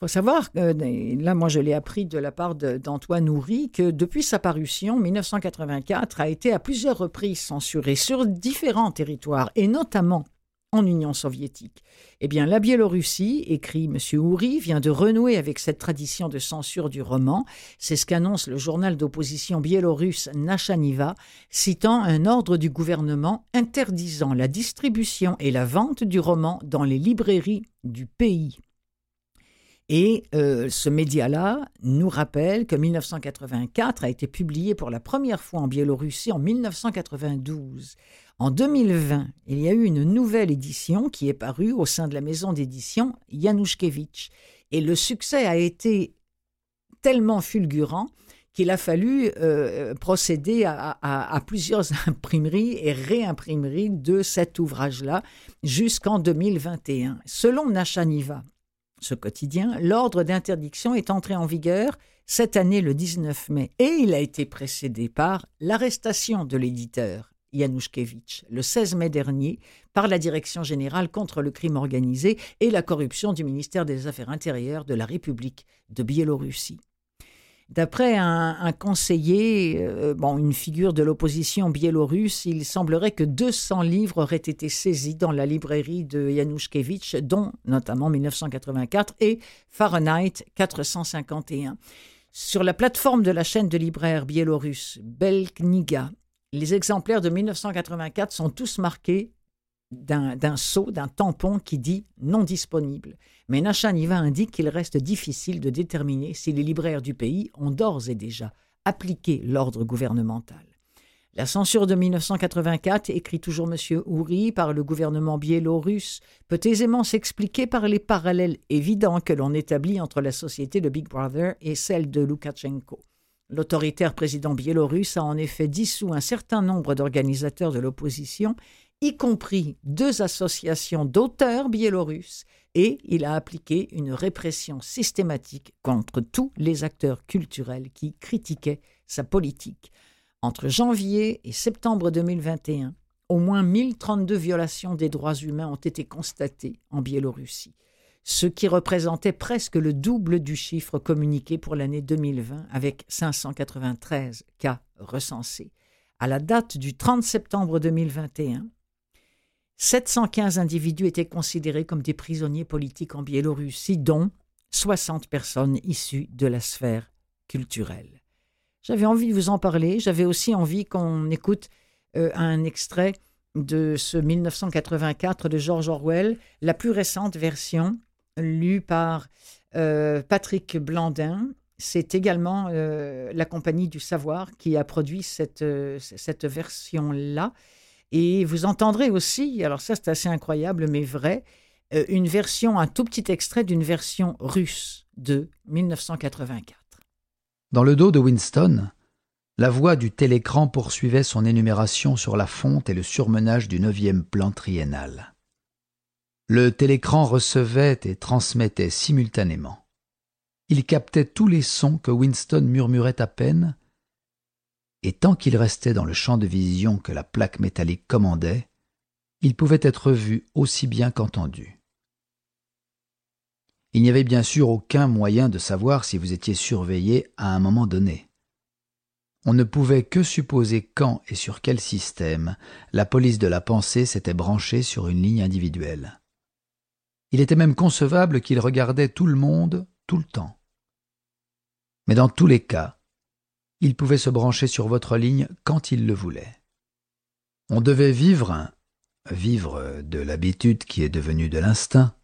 Faut savoir que, là, moi, je l'ai appris de la part d'Antoine Houry, que depuis sa parution, 1984 a été à plusieurs reprises censuré sur différents territoires, et notamment en Union soviétique. Eh bien, la Biélorussie, écrit M. Houry, vient de renouer avec cette tradition de censure du roman. C'est ce qu'annonce le journal d'opposition biélorusse Nachaniva, citant un ordre du gouvernement interdisant la distribution et la vente du roman dans les librairies du pays. Et euh, ce média-là nous rappelle que 1984 a été publié pour la première fois en Biélorussie en 1992. En 2020, il y a eu une nouvelle édition qui est parue au sein de la maison d'édition Januszkiewicz. Et le succès a été tellement fulgurant qu'il a fallu euh, procéder à, plusieurs imprimeries et réimprimeries de cet ouvrage-là jusqu'en 2021. Selon Nachaniva, ce quotidien, l'ordre d'interdiction est entré en vigueur cette année le 19 mai et il a été précédé par l'arrestation de l'éditeur Januszkiewicz le 16 mai dernier par la Direction générale contre le crime organisé et la corruption du ministère des Affaires intérieures de la République de Biélorussie. D'après un, conseiller, euh, bon, une figure de l'opposition biélorusse, il semblerait que 200 livres auraient été saisis dans la librairie de Januszkiewicz, dont notamment 1984 et Fahrenheit 451. Sur la plateforme de la chaîne de libraires biélorusse Belkniga, les exemplaires de 1984 sont tous marqués d'un sceau, d'un tampon qui dit non disponible. Mais Nachaniva indique qu'il reste difficile de déterminer si les libraires du pays ont d'ores et déjà appliqué l'ordre gouvernemental. La censure de 1984, écrit toujours M. Ouri par le gouvernement biélorusse, peut aisément s'expliquer par les parallèles évidents que l'on établit entre la société de Big Brother et celle de Loukachenko. L'autoritaire président biélorusse a en effet dissous un certain nombre d'organisateurs de l'opposition y compris deux associations d'auteurs biélorusses, et il a appliqué une répression systématique contre tous les acteurs culturels qui critiquaient sa politique. Entre janvier et septembre 2021, au moins 1032 violations des droits humains ont été constatées en Biélorussie, ce qui représentait presque le double du chiffre communiqué pour l'année 2020 avec 593 cas recensés. À la date du 30 septembre 2021, 715 individus étaient considérés comme des prisonniers politiques en Biélorussie, dont 60 personnes issues de la sphère culturelle. J'avais envie de vous en parler, j'avais aussi envie qu'on écoute euh, un extrait de ce 1984 de George Orwell, la plus récente version, lue par euh, Patrick Blandin. C'est également euh, la compagnie du savoir qui a produit cette, cette version-là. Et vous entendrez aussi, alors ça c'est assez incroyable mais vrai, euh, une version, un tout petit extrait d'une version russe de 1984. Dans le dos de Winston, la voix du télécran poursuivait son énumération sur la fonte et le surmenage du neuvième plan triennal. Le télécran recevait et transmettait simultanément. Il captait tous les sons que Winston murmurait à peine et tant qu'il restait dans le champ de vision que la plaque métallique commandait, il pouvait être vu aussi bien qu'entendu. Il n'y avait bien sûr aucun moyen de savoir si vous étiez surveillé à un moment donné. On ne pouvait que supposer quand et sur quel système la police de la pensée s'était branchée sur une ligne individuelle. Il était même concevable qu'il regardait tout le monde tout le temps. Mais dans tous les cas, il pouvait se brancher sur votre ligne quand il le voulait. On devait vivre, vivre de l'habitude qui est devenue de l'instinct,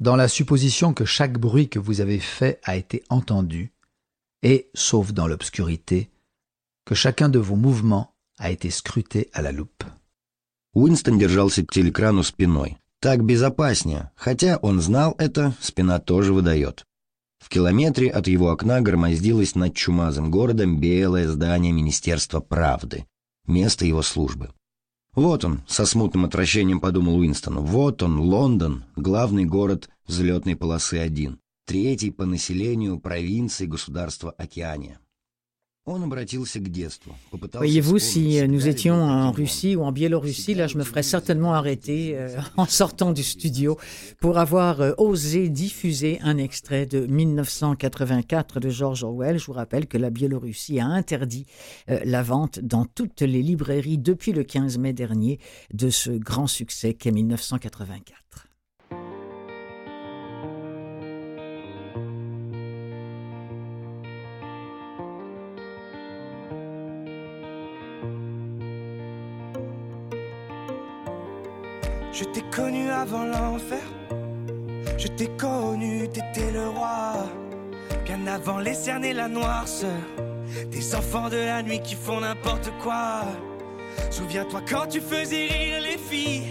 dans la supposition que chaque bruit que vous avez fait a été entendu, et, sauf dans l'obscurité, que chacun de vos mouvements a été scruté à la loupe. Уинстон держался к телекрану спиной. Так безопаснее, хотя он знал это, спина тоже выдает. В километре от его окна громоздилось над чумазым городом белое здание Министерства правды, место его службы. Вот он, со смутным отвращением подумал Уинстон, вот он, Лондон, главный город взлетной полосы 1, третий по населению провинции государства Океания. Voyez-vous, si nous étions en Russie ou en Biélorussie, là, je me ferais certainement arrêter euh, en sortant du studio pour avoir euh, osé diffuser un extrait de 1984 de George Orwell. Je vous rappelle que la Biélorussie a interdit euh, la vente dans toutes les librairies depuis le 15 mai dernier de ce grand succès qu'est 1984. Avant l'enfer. Je t'ai connu, t'étais le roi. Bien avant les cernes et la noirceur. Des enfants de la nuit qui font n'importe quoi. Souviens-toi quand tu faisais rire les filles.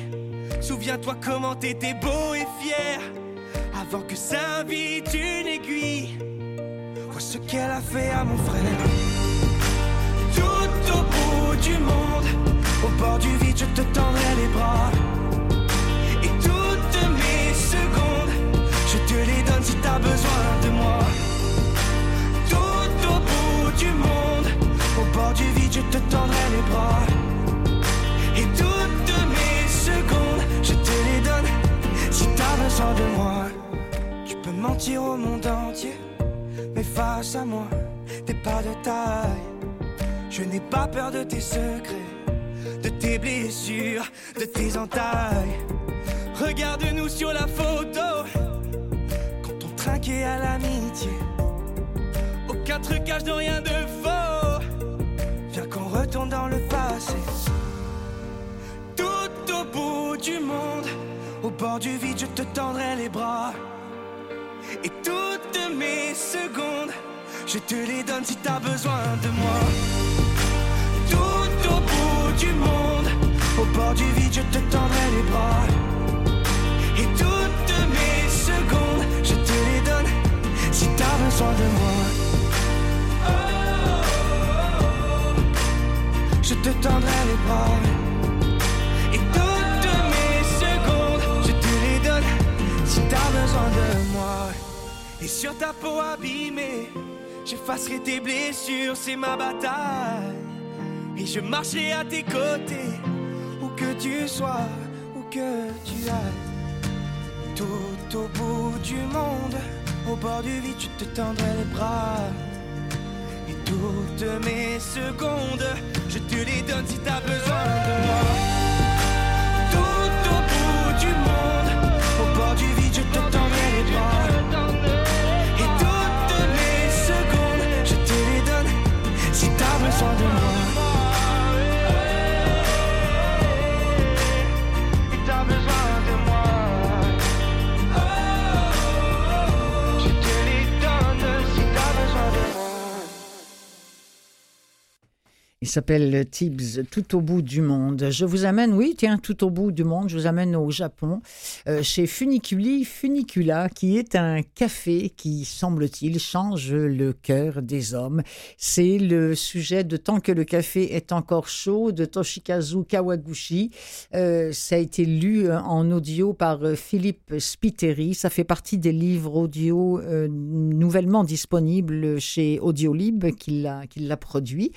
Souviens-toi comment t'étais beau et fier. Avant que s'invite une aiguille. Vois ce qu'elle a fait à mon frère. Tout au bout du monde, au bord du vide, je te tendrai les bras. Et toutes mes secondes, je te les donne si t'as besoin de moi. Tu peux mentir au monde entier, mais face à moi, t'es pas de taille. Je n'ai pas peur de tes secrets, de tes blessures, de tes entailles. Regarde-nous sur la photo, quand on trinquait à l'amitié. Aux quatre cages de rien de faux. Retourne dans le passé. Tout au bout du monde, au bord du vide, je te tendrai les bras. Et toutes mes secondes, je te les donne si t'as besoin de moi. Tout au bout du monde, au bord du vide, je te tendrai les bras. Et toutes mes secondes, je te les donne si t'as besoin de moi. Je te tendrai les bras. Et toutes mes secondes, je te les donne si t'as besoin de moi. Et sur ta peau abîmée, j'effacerai tes blessures, c'est ma bataille. Et je marcherai à tes côtés, où que tu sois, où que tu ailles. Tout au bout du monde, au bord du vide, je te tendrai les bras. Toutes mes secondes, je te les donne si t'as besoin de moi. S'appelle Tibbs, tout au bout du monde. Je vous amène, oui, tiens, tout au bout du monde, je vous amène au Japon, euh, chez Funiculi Funicula, qui est un café qui, semble-t-il, change le cœur des hommes. C'est le sujet de Tant que le café est encore chaud de Toshikazu Kawaguchi. Euh, ça a été lu euh, en audio par Philippe Spiteri. Ça fait partie des livres audio nouvellement disponibles chez Audiolib qui l'a produit.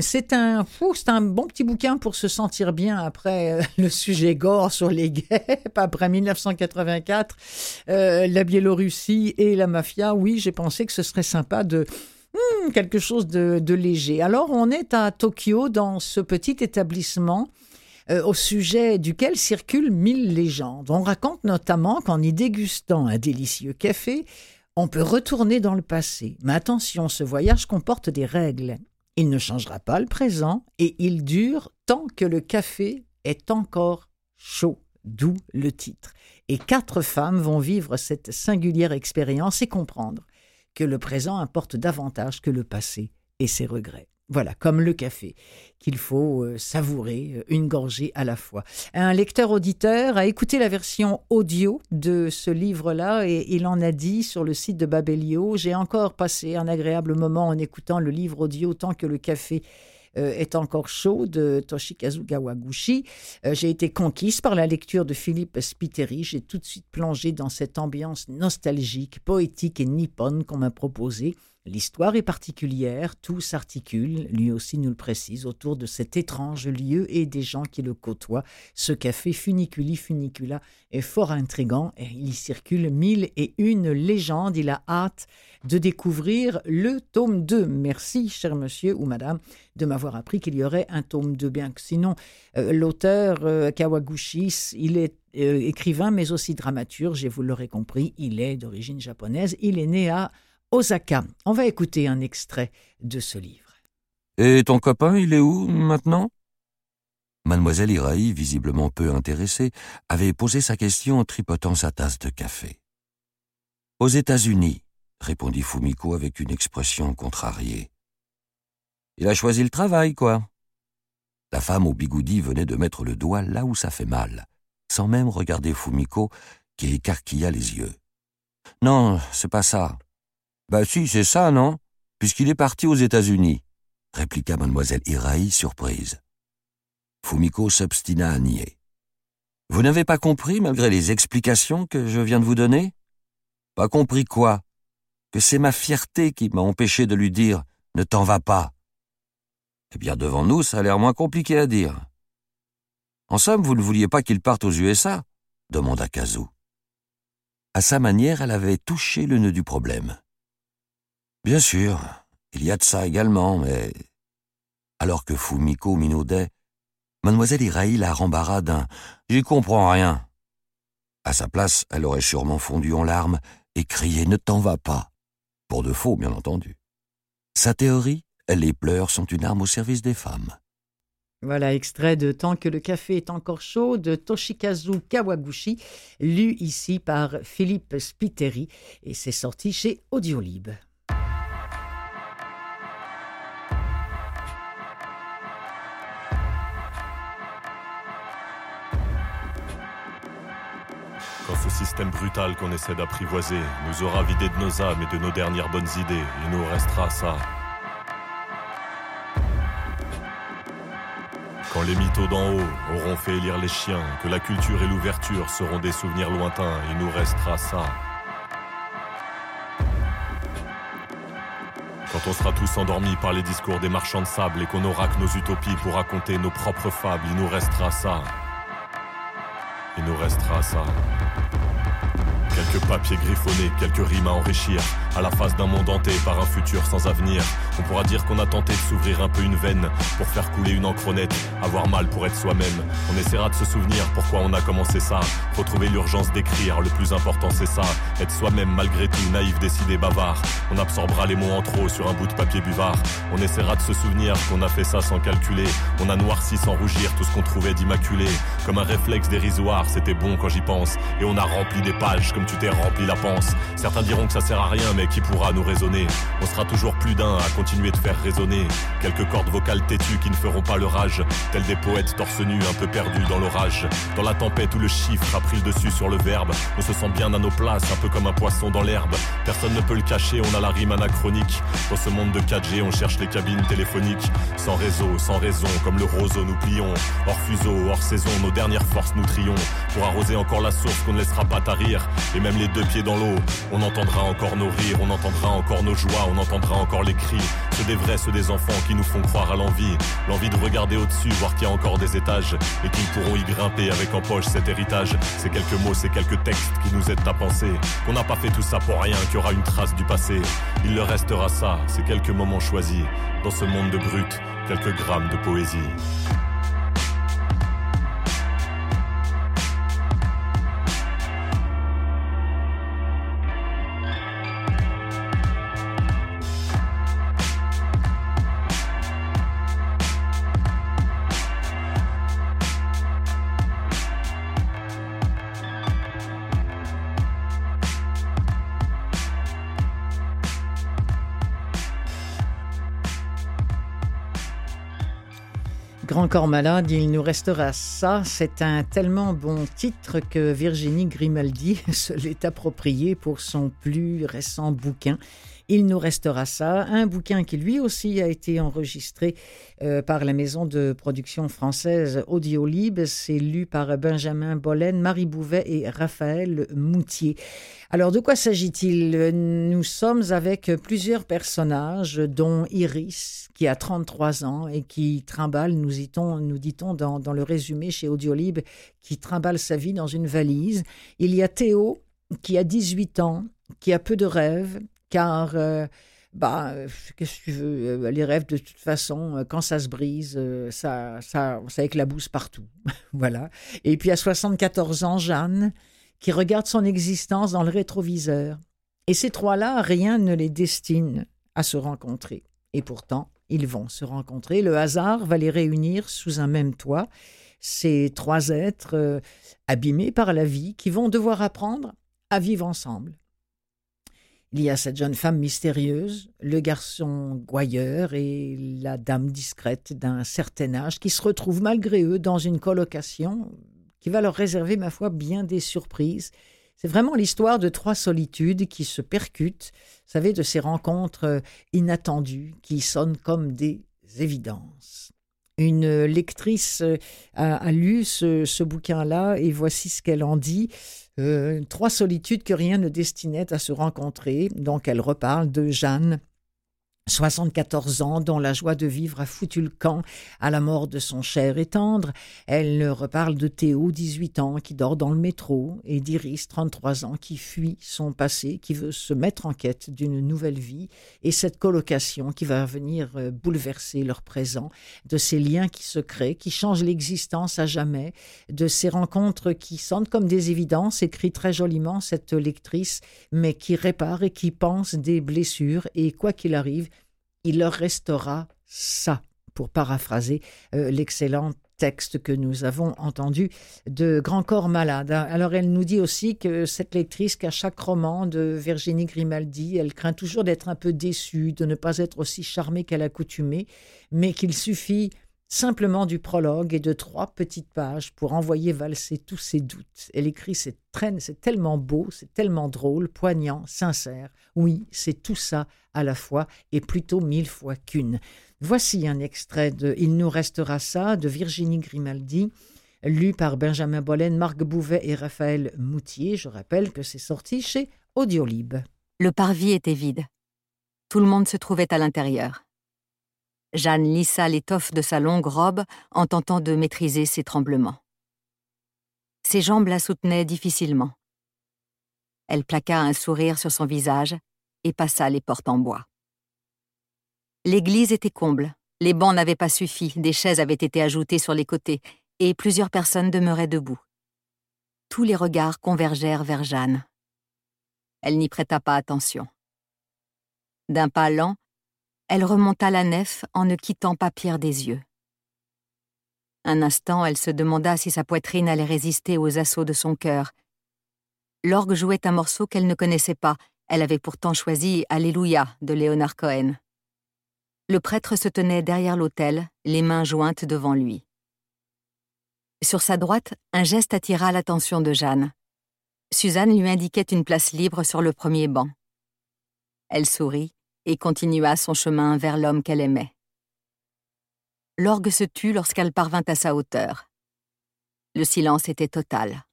C'est un, fou, c'est un bon petit bouquin pour se sentir bien après euh, le sujet gore sur les guêpes, après 1984, euh, la Biélorussie et la mafia. Oui, j'ai pensé que ce serait sympa de hmm, quelque chose de, de léger. Alors, on est à Tokyo dans ce petit établissement euh, au sujet duquel circulent mille légendes. On raconte notamment qu'en y dégustant un délicieux café, on peut retourner dans le passé. Mais attention, ce voyage comporte des règles. Il ne changera pas le présent et il dure tant que le café est encore chaud, d'où le titre. Et quatre femmes vont vivre cette singulière expérience et comprendre que le présent importe davantage que le passé et ses regrets. Voilà, comme le café, qu'il faut euh, savourer euh, une gorgée à la fois. Un lecteur-auditeur a écouté la version audio de ce livre-là et il en a dit sur le site de Babelio J'ai encore passé un agréable moment en écoutant le livre audio tant que le café euh, est encore chaud de Toshikazu Kawaguchi. J'ai été conquise par la lecture de Philippe Spiteri. J'ai tout de suite plongé dans cette ambiance nostalgique, poétique et nippone qu'on m'a proposée. L'histoire est particulière, tout s'articule, lui aussi nous le précise, autour de cet étrange lieu et des gens qui le côtoient. Ce café Funiculi Funicula est fort intrigant et il y circule mille et une légendes. Il a hâte de découvrir le tome 2. Merci, cher monsieur ou madame, de m'avoir appris qu'il y aurait un tome 2, bien que sinon, euh, l'auteur euh, Kawaguchi, il est euh, écrivain mais aussi dramaturge et vous l'aurez compris, il est d'origine japonaise. Il est né à Osaka. On va écouter un extrait de ce livre. Et ton copain, il est où maintenant? Mademoiselle Iraï, visiblement peu intéressée, avait posé sa question en tripotant sa tasse de café. Aux États-Unis, répondit Fumiko avec une expression contrariée. Il a choisi le travail, quoi. La femme au bigoudi venait de mettre le doigt là où ça fait mal, sans même regarder Fumiko, qui écarquilla les yeux. Non, c'est pas ça. Bah si, c'est ça, non? Puisqu'il est parti aux États-Unis, répliqua mademoiselle Iraï, surprise. Fumiko s'obstina à nier. Vous n'avez pas compris, malgré les explications que je viens de vous donner? Pas compris quoi? Que c'est ma fierté qui m'a empêché de lui dire Ne t'en va pas. Eh bien, devant nous, ça a l'air moins compliqué à dire. En somme, vous ne vouliez pas qu'il parte aux USA demanda Kazu. À sa manière, elle avait touché le nœud du problème. Bien sûr, il y a de ça également, mais. Alors que Fumiko minaudait, Mademoiselle Iraï la rembarra d'un J'y comprends rien. À sa place, elle aurait sûrement fondu en larmes et crié Ne t'en va pas. Pour de faux, bien entendu. Sa théorie, les pleurs sont une arme au service des femmes. Voilà, extrait de Tant que le café est encore chaud de Toshikazu Kawaguchi, lu ici par Philippe Spiteri, et c'est sorti chez Audiolib. Système brutal qu'on essaie d'apprivoiser nous aura vidé de nos âmes et de nos dernières bonnes idées, il nous restera ça, Quand les mythos d'en haut auront fait élire les chiens, que la culture et l'ouverture seront des souvenirs lointains, il nous restera ça. Quand on sera tous endormis par les discours des marchands de sable et qu'on aura que nos utopies pour raconter nos propres fables, il nous restera ça. Il nous restera ça. Quelques papiers griffonnés, quelques rimes à enrichir, à la face d'un monde hanté par un futur sans avenir. On pourra dire qu'on a tenté de s'ouvrir un peu une veine pour faire couler une encronnette, avoir mal pour être soi-même. On essaiera de se souvenir pourquoi on a commencé ça, retrouver l'urgence d'écrire, le plus important c'est ça, être soi-même malgré tout, naïf, décidé, bavard. On absorbera les mots en trop sur un bout de papier buvard. On essaiera de se souvenir qu'on a fait ça sans calculer. On a noirci sans rougir tout ce qu'on trouvait d'immaculé. Comme un réflexe dérisoire, c'était bon quand j'y pense. Et on a rempli des pages comme tu t'es rempli la panse. Certains diront que ça sert à rien, mais qui pourra nous raisonner? On sera toujours plus d'un à continuer de faire résonner quelques cordes vocales têtues qui ne feront pas le rage, tels des poètes torse nus un peu perdus dans l'orage. Dans la tempête où le chiffre a pris le dessus sur le verbe, on se sent bien à nos places, un peu comme un poisson dans l'herbe. Personne ne peut le cacher, on a la rime anachronique. Dans ce monde de 4G, on cherche les cabines téléphoniques. Sans réseau, sans raison, comme le roseau nous plions. Hors fuseau, hors saison, nos dernières forces nous trions. Pour arroser encore la source qu'on ne laissera pas tarir. Et même les deux pieds dans l'eau, on entendra encore nos rires, on entendra encore nos joies, on entendra encore les cris. Ceux des vrais, ceux des enfants qui nous font croire à l'envie. L'envie de regarder au-dessus, voir qu'il y a encore des étages. Et qu'ils pourront y grimper avec en poche cet héritage. Ces quelques mots, ces quelques textes qui nous aident à penser. Qu'on n'a pas fait tout ça pour rien, qu'il y aura une trace du passé. Il leur restera ça, ces quelques moments choisis. Dans ce monde de brut, quelques grammes de poésie. Corps malade, il nous restera ça. C'est un tellement bon titre que Virginie Grimaldi se l'est approprié pour son plus récent bouquin. Il nous restera ça, un bouquin qui lui aussi a été enregistré euh, par la maison de production française Audiolib. C'est lu par Benjamin Bollen, Marie Bouvet et Raphaël Moutier. Alors, de quoi s'agit-il? Nous sommes avec plusieurs personnages, dont Iris, qui a 33 ans et qui trimballe, nous dit-on, dans le résumé chez Audiolib, qui trimballe sa vie dans une valise. Il y a Théo, qui a 18 ans, qui a peu de rêves, car euh, bah, qu'est-ce que tu veux, euh, les rêves de toute façon, euh, quand ça se brise, ça, ça, ça éclabousse partout. voilà. Et puis à 74 ans, Jeanne, qui regarde son existence dans le rétroviseur. Et ces trois-là, rien ne les destine à se rencontrer. Et pourtant, Ils vont se rencontrer. Le hasard va les réunir sous un même toit. Ces trois êtres euh, abîmés par la vie qui vont devoir apprendre à vivre ensemble. Il y a cette jeune femme mystérieuse, le garçon gouailleur et la dame discrète d'un certain âge qui se retrouvent malgré eux dans une colocation qui va leur réserver, ma foi, bien des surprises. C'est vraiment l'histoire de trois solitudes qui se percutent, vous savez, de ces rencontres inattendues qui sonnent comme des évidences. Une lectrice a, lu ce bouquin-là et voici ce qu'elle en dit. Euh, trois solitudes que rien ne destinait à se rencontrer. Donc elle reparle de Jeanne 74 ans, dont la joie de vivre a foutu le camp à la mort de son cher et tendre. Elle reparle de Théo, 18 ans, qui dort dans le métro, et d'Iris, 33 ans, qui fuit son passé, qui veut se mettre en quête d'une nouvelle vie, et cette colocation qui va venir euh, bouleverser leur présent, de ces liens qui se créent, qui changent l'existence à jamais, de ces rencontres qui sentent comme des évidences, écrit très joliment cette lectrice, mais qui répare et qui pense des blessures, et quoi qu'il arrive, il leur restera ça, pour paraphraser euh, l'excellent texte que nous avons entendu de Grand Corps Malade. Alors elle nous dit aussi que cette lectrice qu'à chaque roman de Virginie Grimaldi, elle craint toujours d'être un peu déçue, de ne pas être aussi charmée qu'à l'accoutumée, mais qu'il suffit simplement du prologue et de trois petites pages pour envoyer valser tous ses doutes. Elle écrit c'est tellement beau, c'est tellement drôle, poignant, sincère. Oui, c'est tout ça à la fois et plutôt mille fois qu'une. Voici un extrait de Il nous restera ça de Virginie Grimaldi, lu par Benjamin Bollen, Marc Bouvet et Raphaël Moutier. Je rappelle que c'est sorti chez Audiolib. Le parvis était vide. Tout le monde se trouvait à l'intérieur. Jeanne lissa l'étoffe de sa longue robe en tentant de maîtriser ses tremblements. Ses jambes la soutenaient difficilement. Elle plaqua un sourire sur son visage et passa les portes en bois. L'église était comble, les bancs n'avaient pas suffi, des chaises avaient été ajoutées sur les côtés, et plusieurs personnes demeuraient debout. Tous les regards convergèrent vers Jeanne. Elle n'y prêta pas attention. D'un pas lent, elle remonta la nef en ne quittant pas Pierre des yeux. Un instant, elle se demanda si sa poitrine allait résister aux assauts de son cœur. L'orgue jouait un morceau qu'elle ne connaissait pas, elle avait pourtant choisi Alléluia de Léonard Cohen. Le prêtre se tenait derrière l'autel, les mains jointes devant lui. Sur sa droite, un geste attira l'attention de Jeanne. Suzanne lui indiquait une place libre sur le premier banc. Elle sourit et continua son chemin vers l'homme qu'elle aimait. L'orgue se tut lorsqu'elle parvint à sa hauteur. Le silence était total.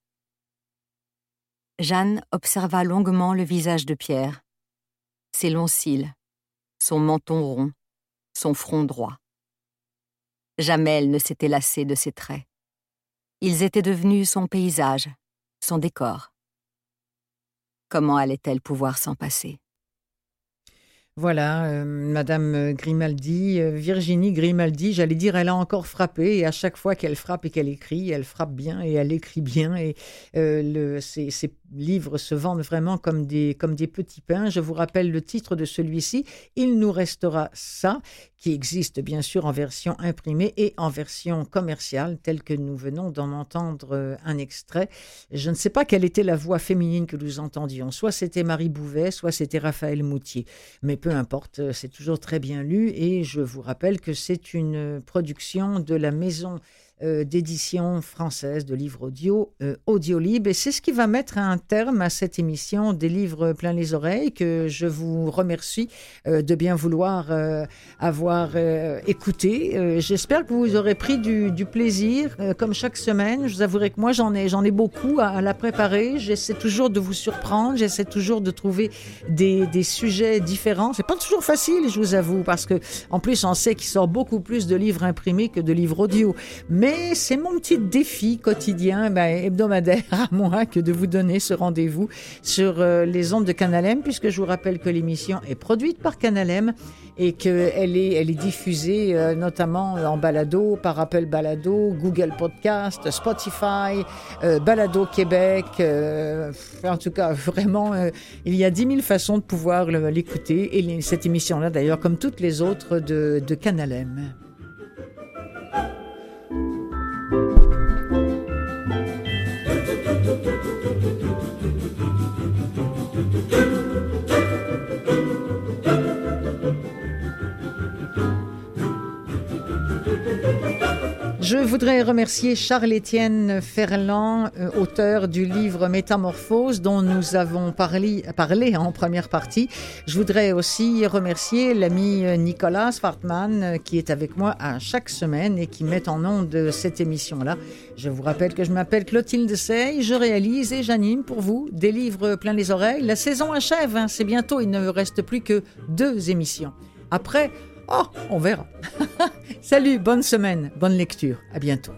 Jeanne observa longuement le visage de Pierre, ses longs cils, son menton rond, son front droit. Jamais elle ne s'était lassée de ses traits. Ils étaient devenus son paysage, son décor. Comment allait-elle pouvoir s'en passer? Voilà, euh, Madame Grimaldi, euh, Virginie Grimaldi, j'allais dire, elle a encore frappé et à chaque fois qu'elle frappe et qu'elle écrit, elle frappe bien et elle écrit bien et euh, ses, livres se vendent vraiment comme des, petits pains. Je vous rappelle le titre de celui-ci, Il nous restera ça, qui existe bien sûr en version imprimée et en version commerciale, telle que nous venons d'en entendre un extrait. Je ne sais pas quelle était la voix féminine que nous entendions, soit c'était Marie Bouvet, soit c'était Raphaël Moutier, mais importe, euh, c'est toujours très bien lu et je vous rappelle que c'est une production de la maison euh, d'édition française de livres audio, euh, Audiolib. Et c'est ce qui va mettre un terme à cette émission des livres plein les oreilles que je vous remercie euh, de bien vouloir avoir écouté. J'espère que vous aurez pris du, plaisir, comme chaque semaine. Je vous avouerai que moi, j'en ai, ai beaucoup à, la préparer. J'essaie toujours de vous surprendre. J'essaie toujours de trouver des, des sujets différents. C'est pas toujours facile, je vous avoue, parce que en plus, on sait qu'il sort beaucoup plus de livres imprimés que de livres audio. Mais C'est mon petit défi quotidien, ben, hebdomadaire à moi, que de vous donner ce rendez-vous sur euh, les ondes de Canalem, puisque je vous rappelle que l'émission est produite par Canalem et qu'elle est, elle est diffusée euh, notamment en balado par Apple Balado, Google Podcast, Spotify, euh, Balado Québec. en tout cas, vraiment, il y a 10 000 façons de pouvoir l'écouter. Et cette émission-là, d'ailleurs, comme toutes les autres de, de Canalem. Je voudrais remercier Charles-Étienne Ferland, euh, auteur du livre Métamorphose dont nous avons parlé, en première partie. Je voudrais aussi remercier l'ami euh, Nicolas Fartman euh, qui est avec moi à chaque semaine et qui met en nom de cette émission-là. Je vous rappelle que je m'appelle Clotilde Sey, je réalise et j'anime pour vous des livres plein les oreilles. La saison achève, hein, c'est bientôt, il ne reste plus que deux émissions. Après, Oh, on verra. Salut, bonne semaine, bonne lecture. À bientôt.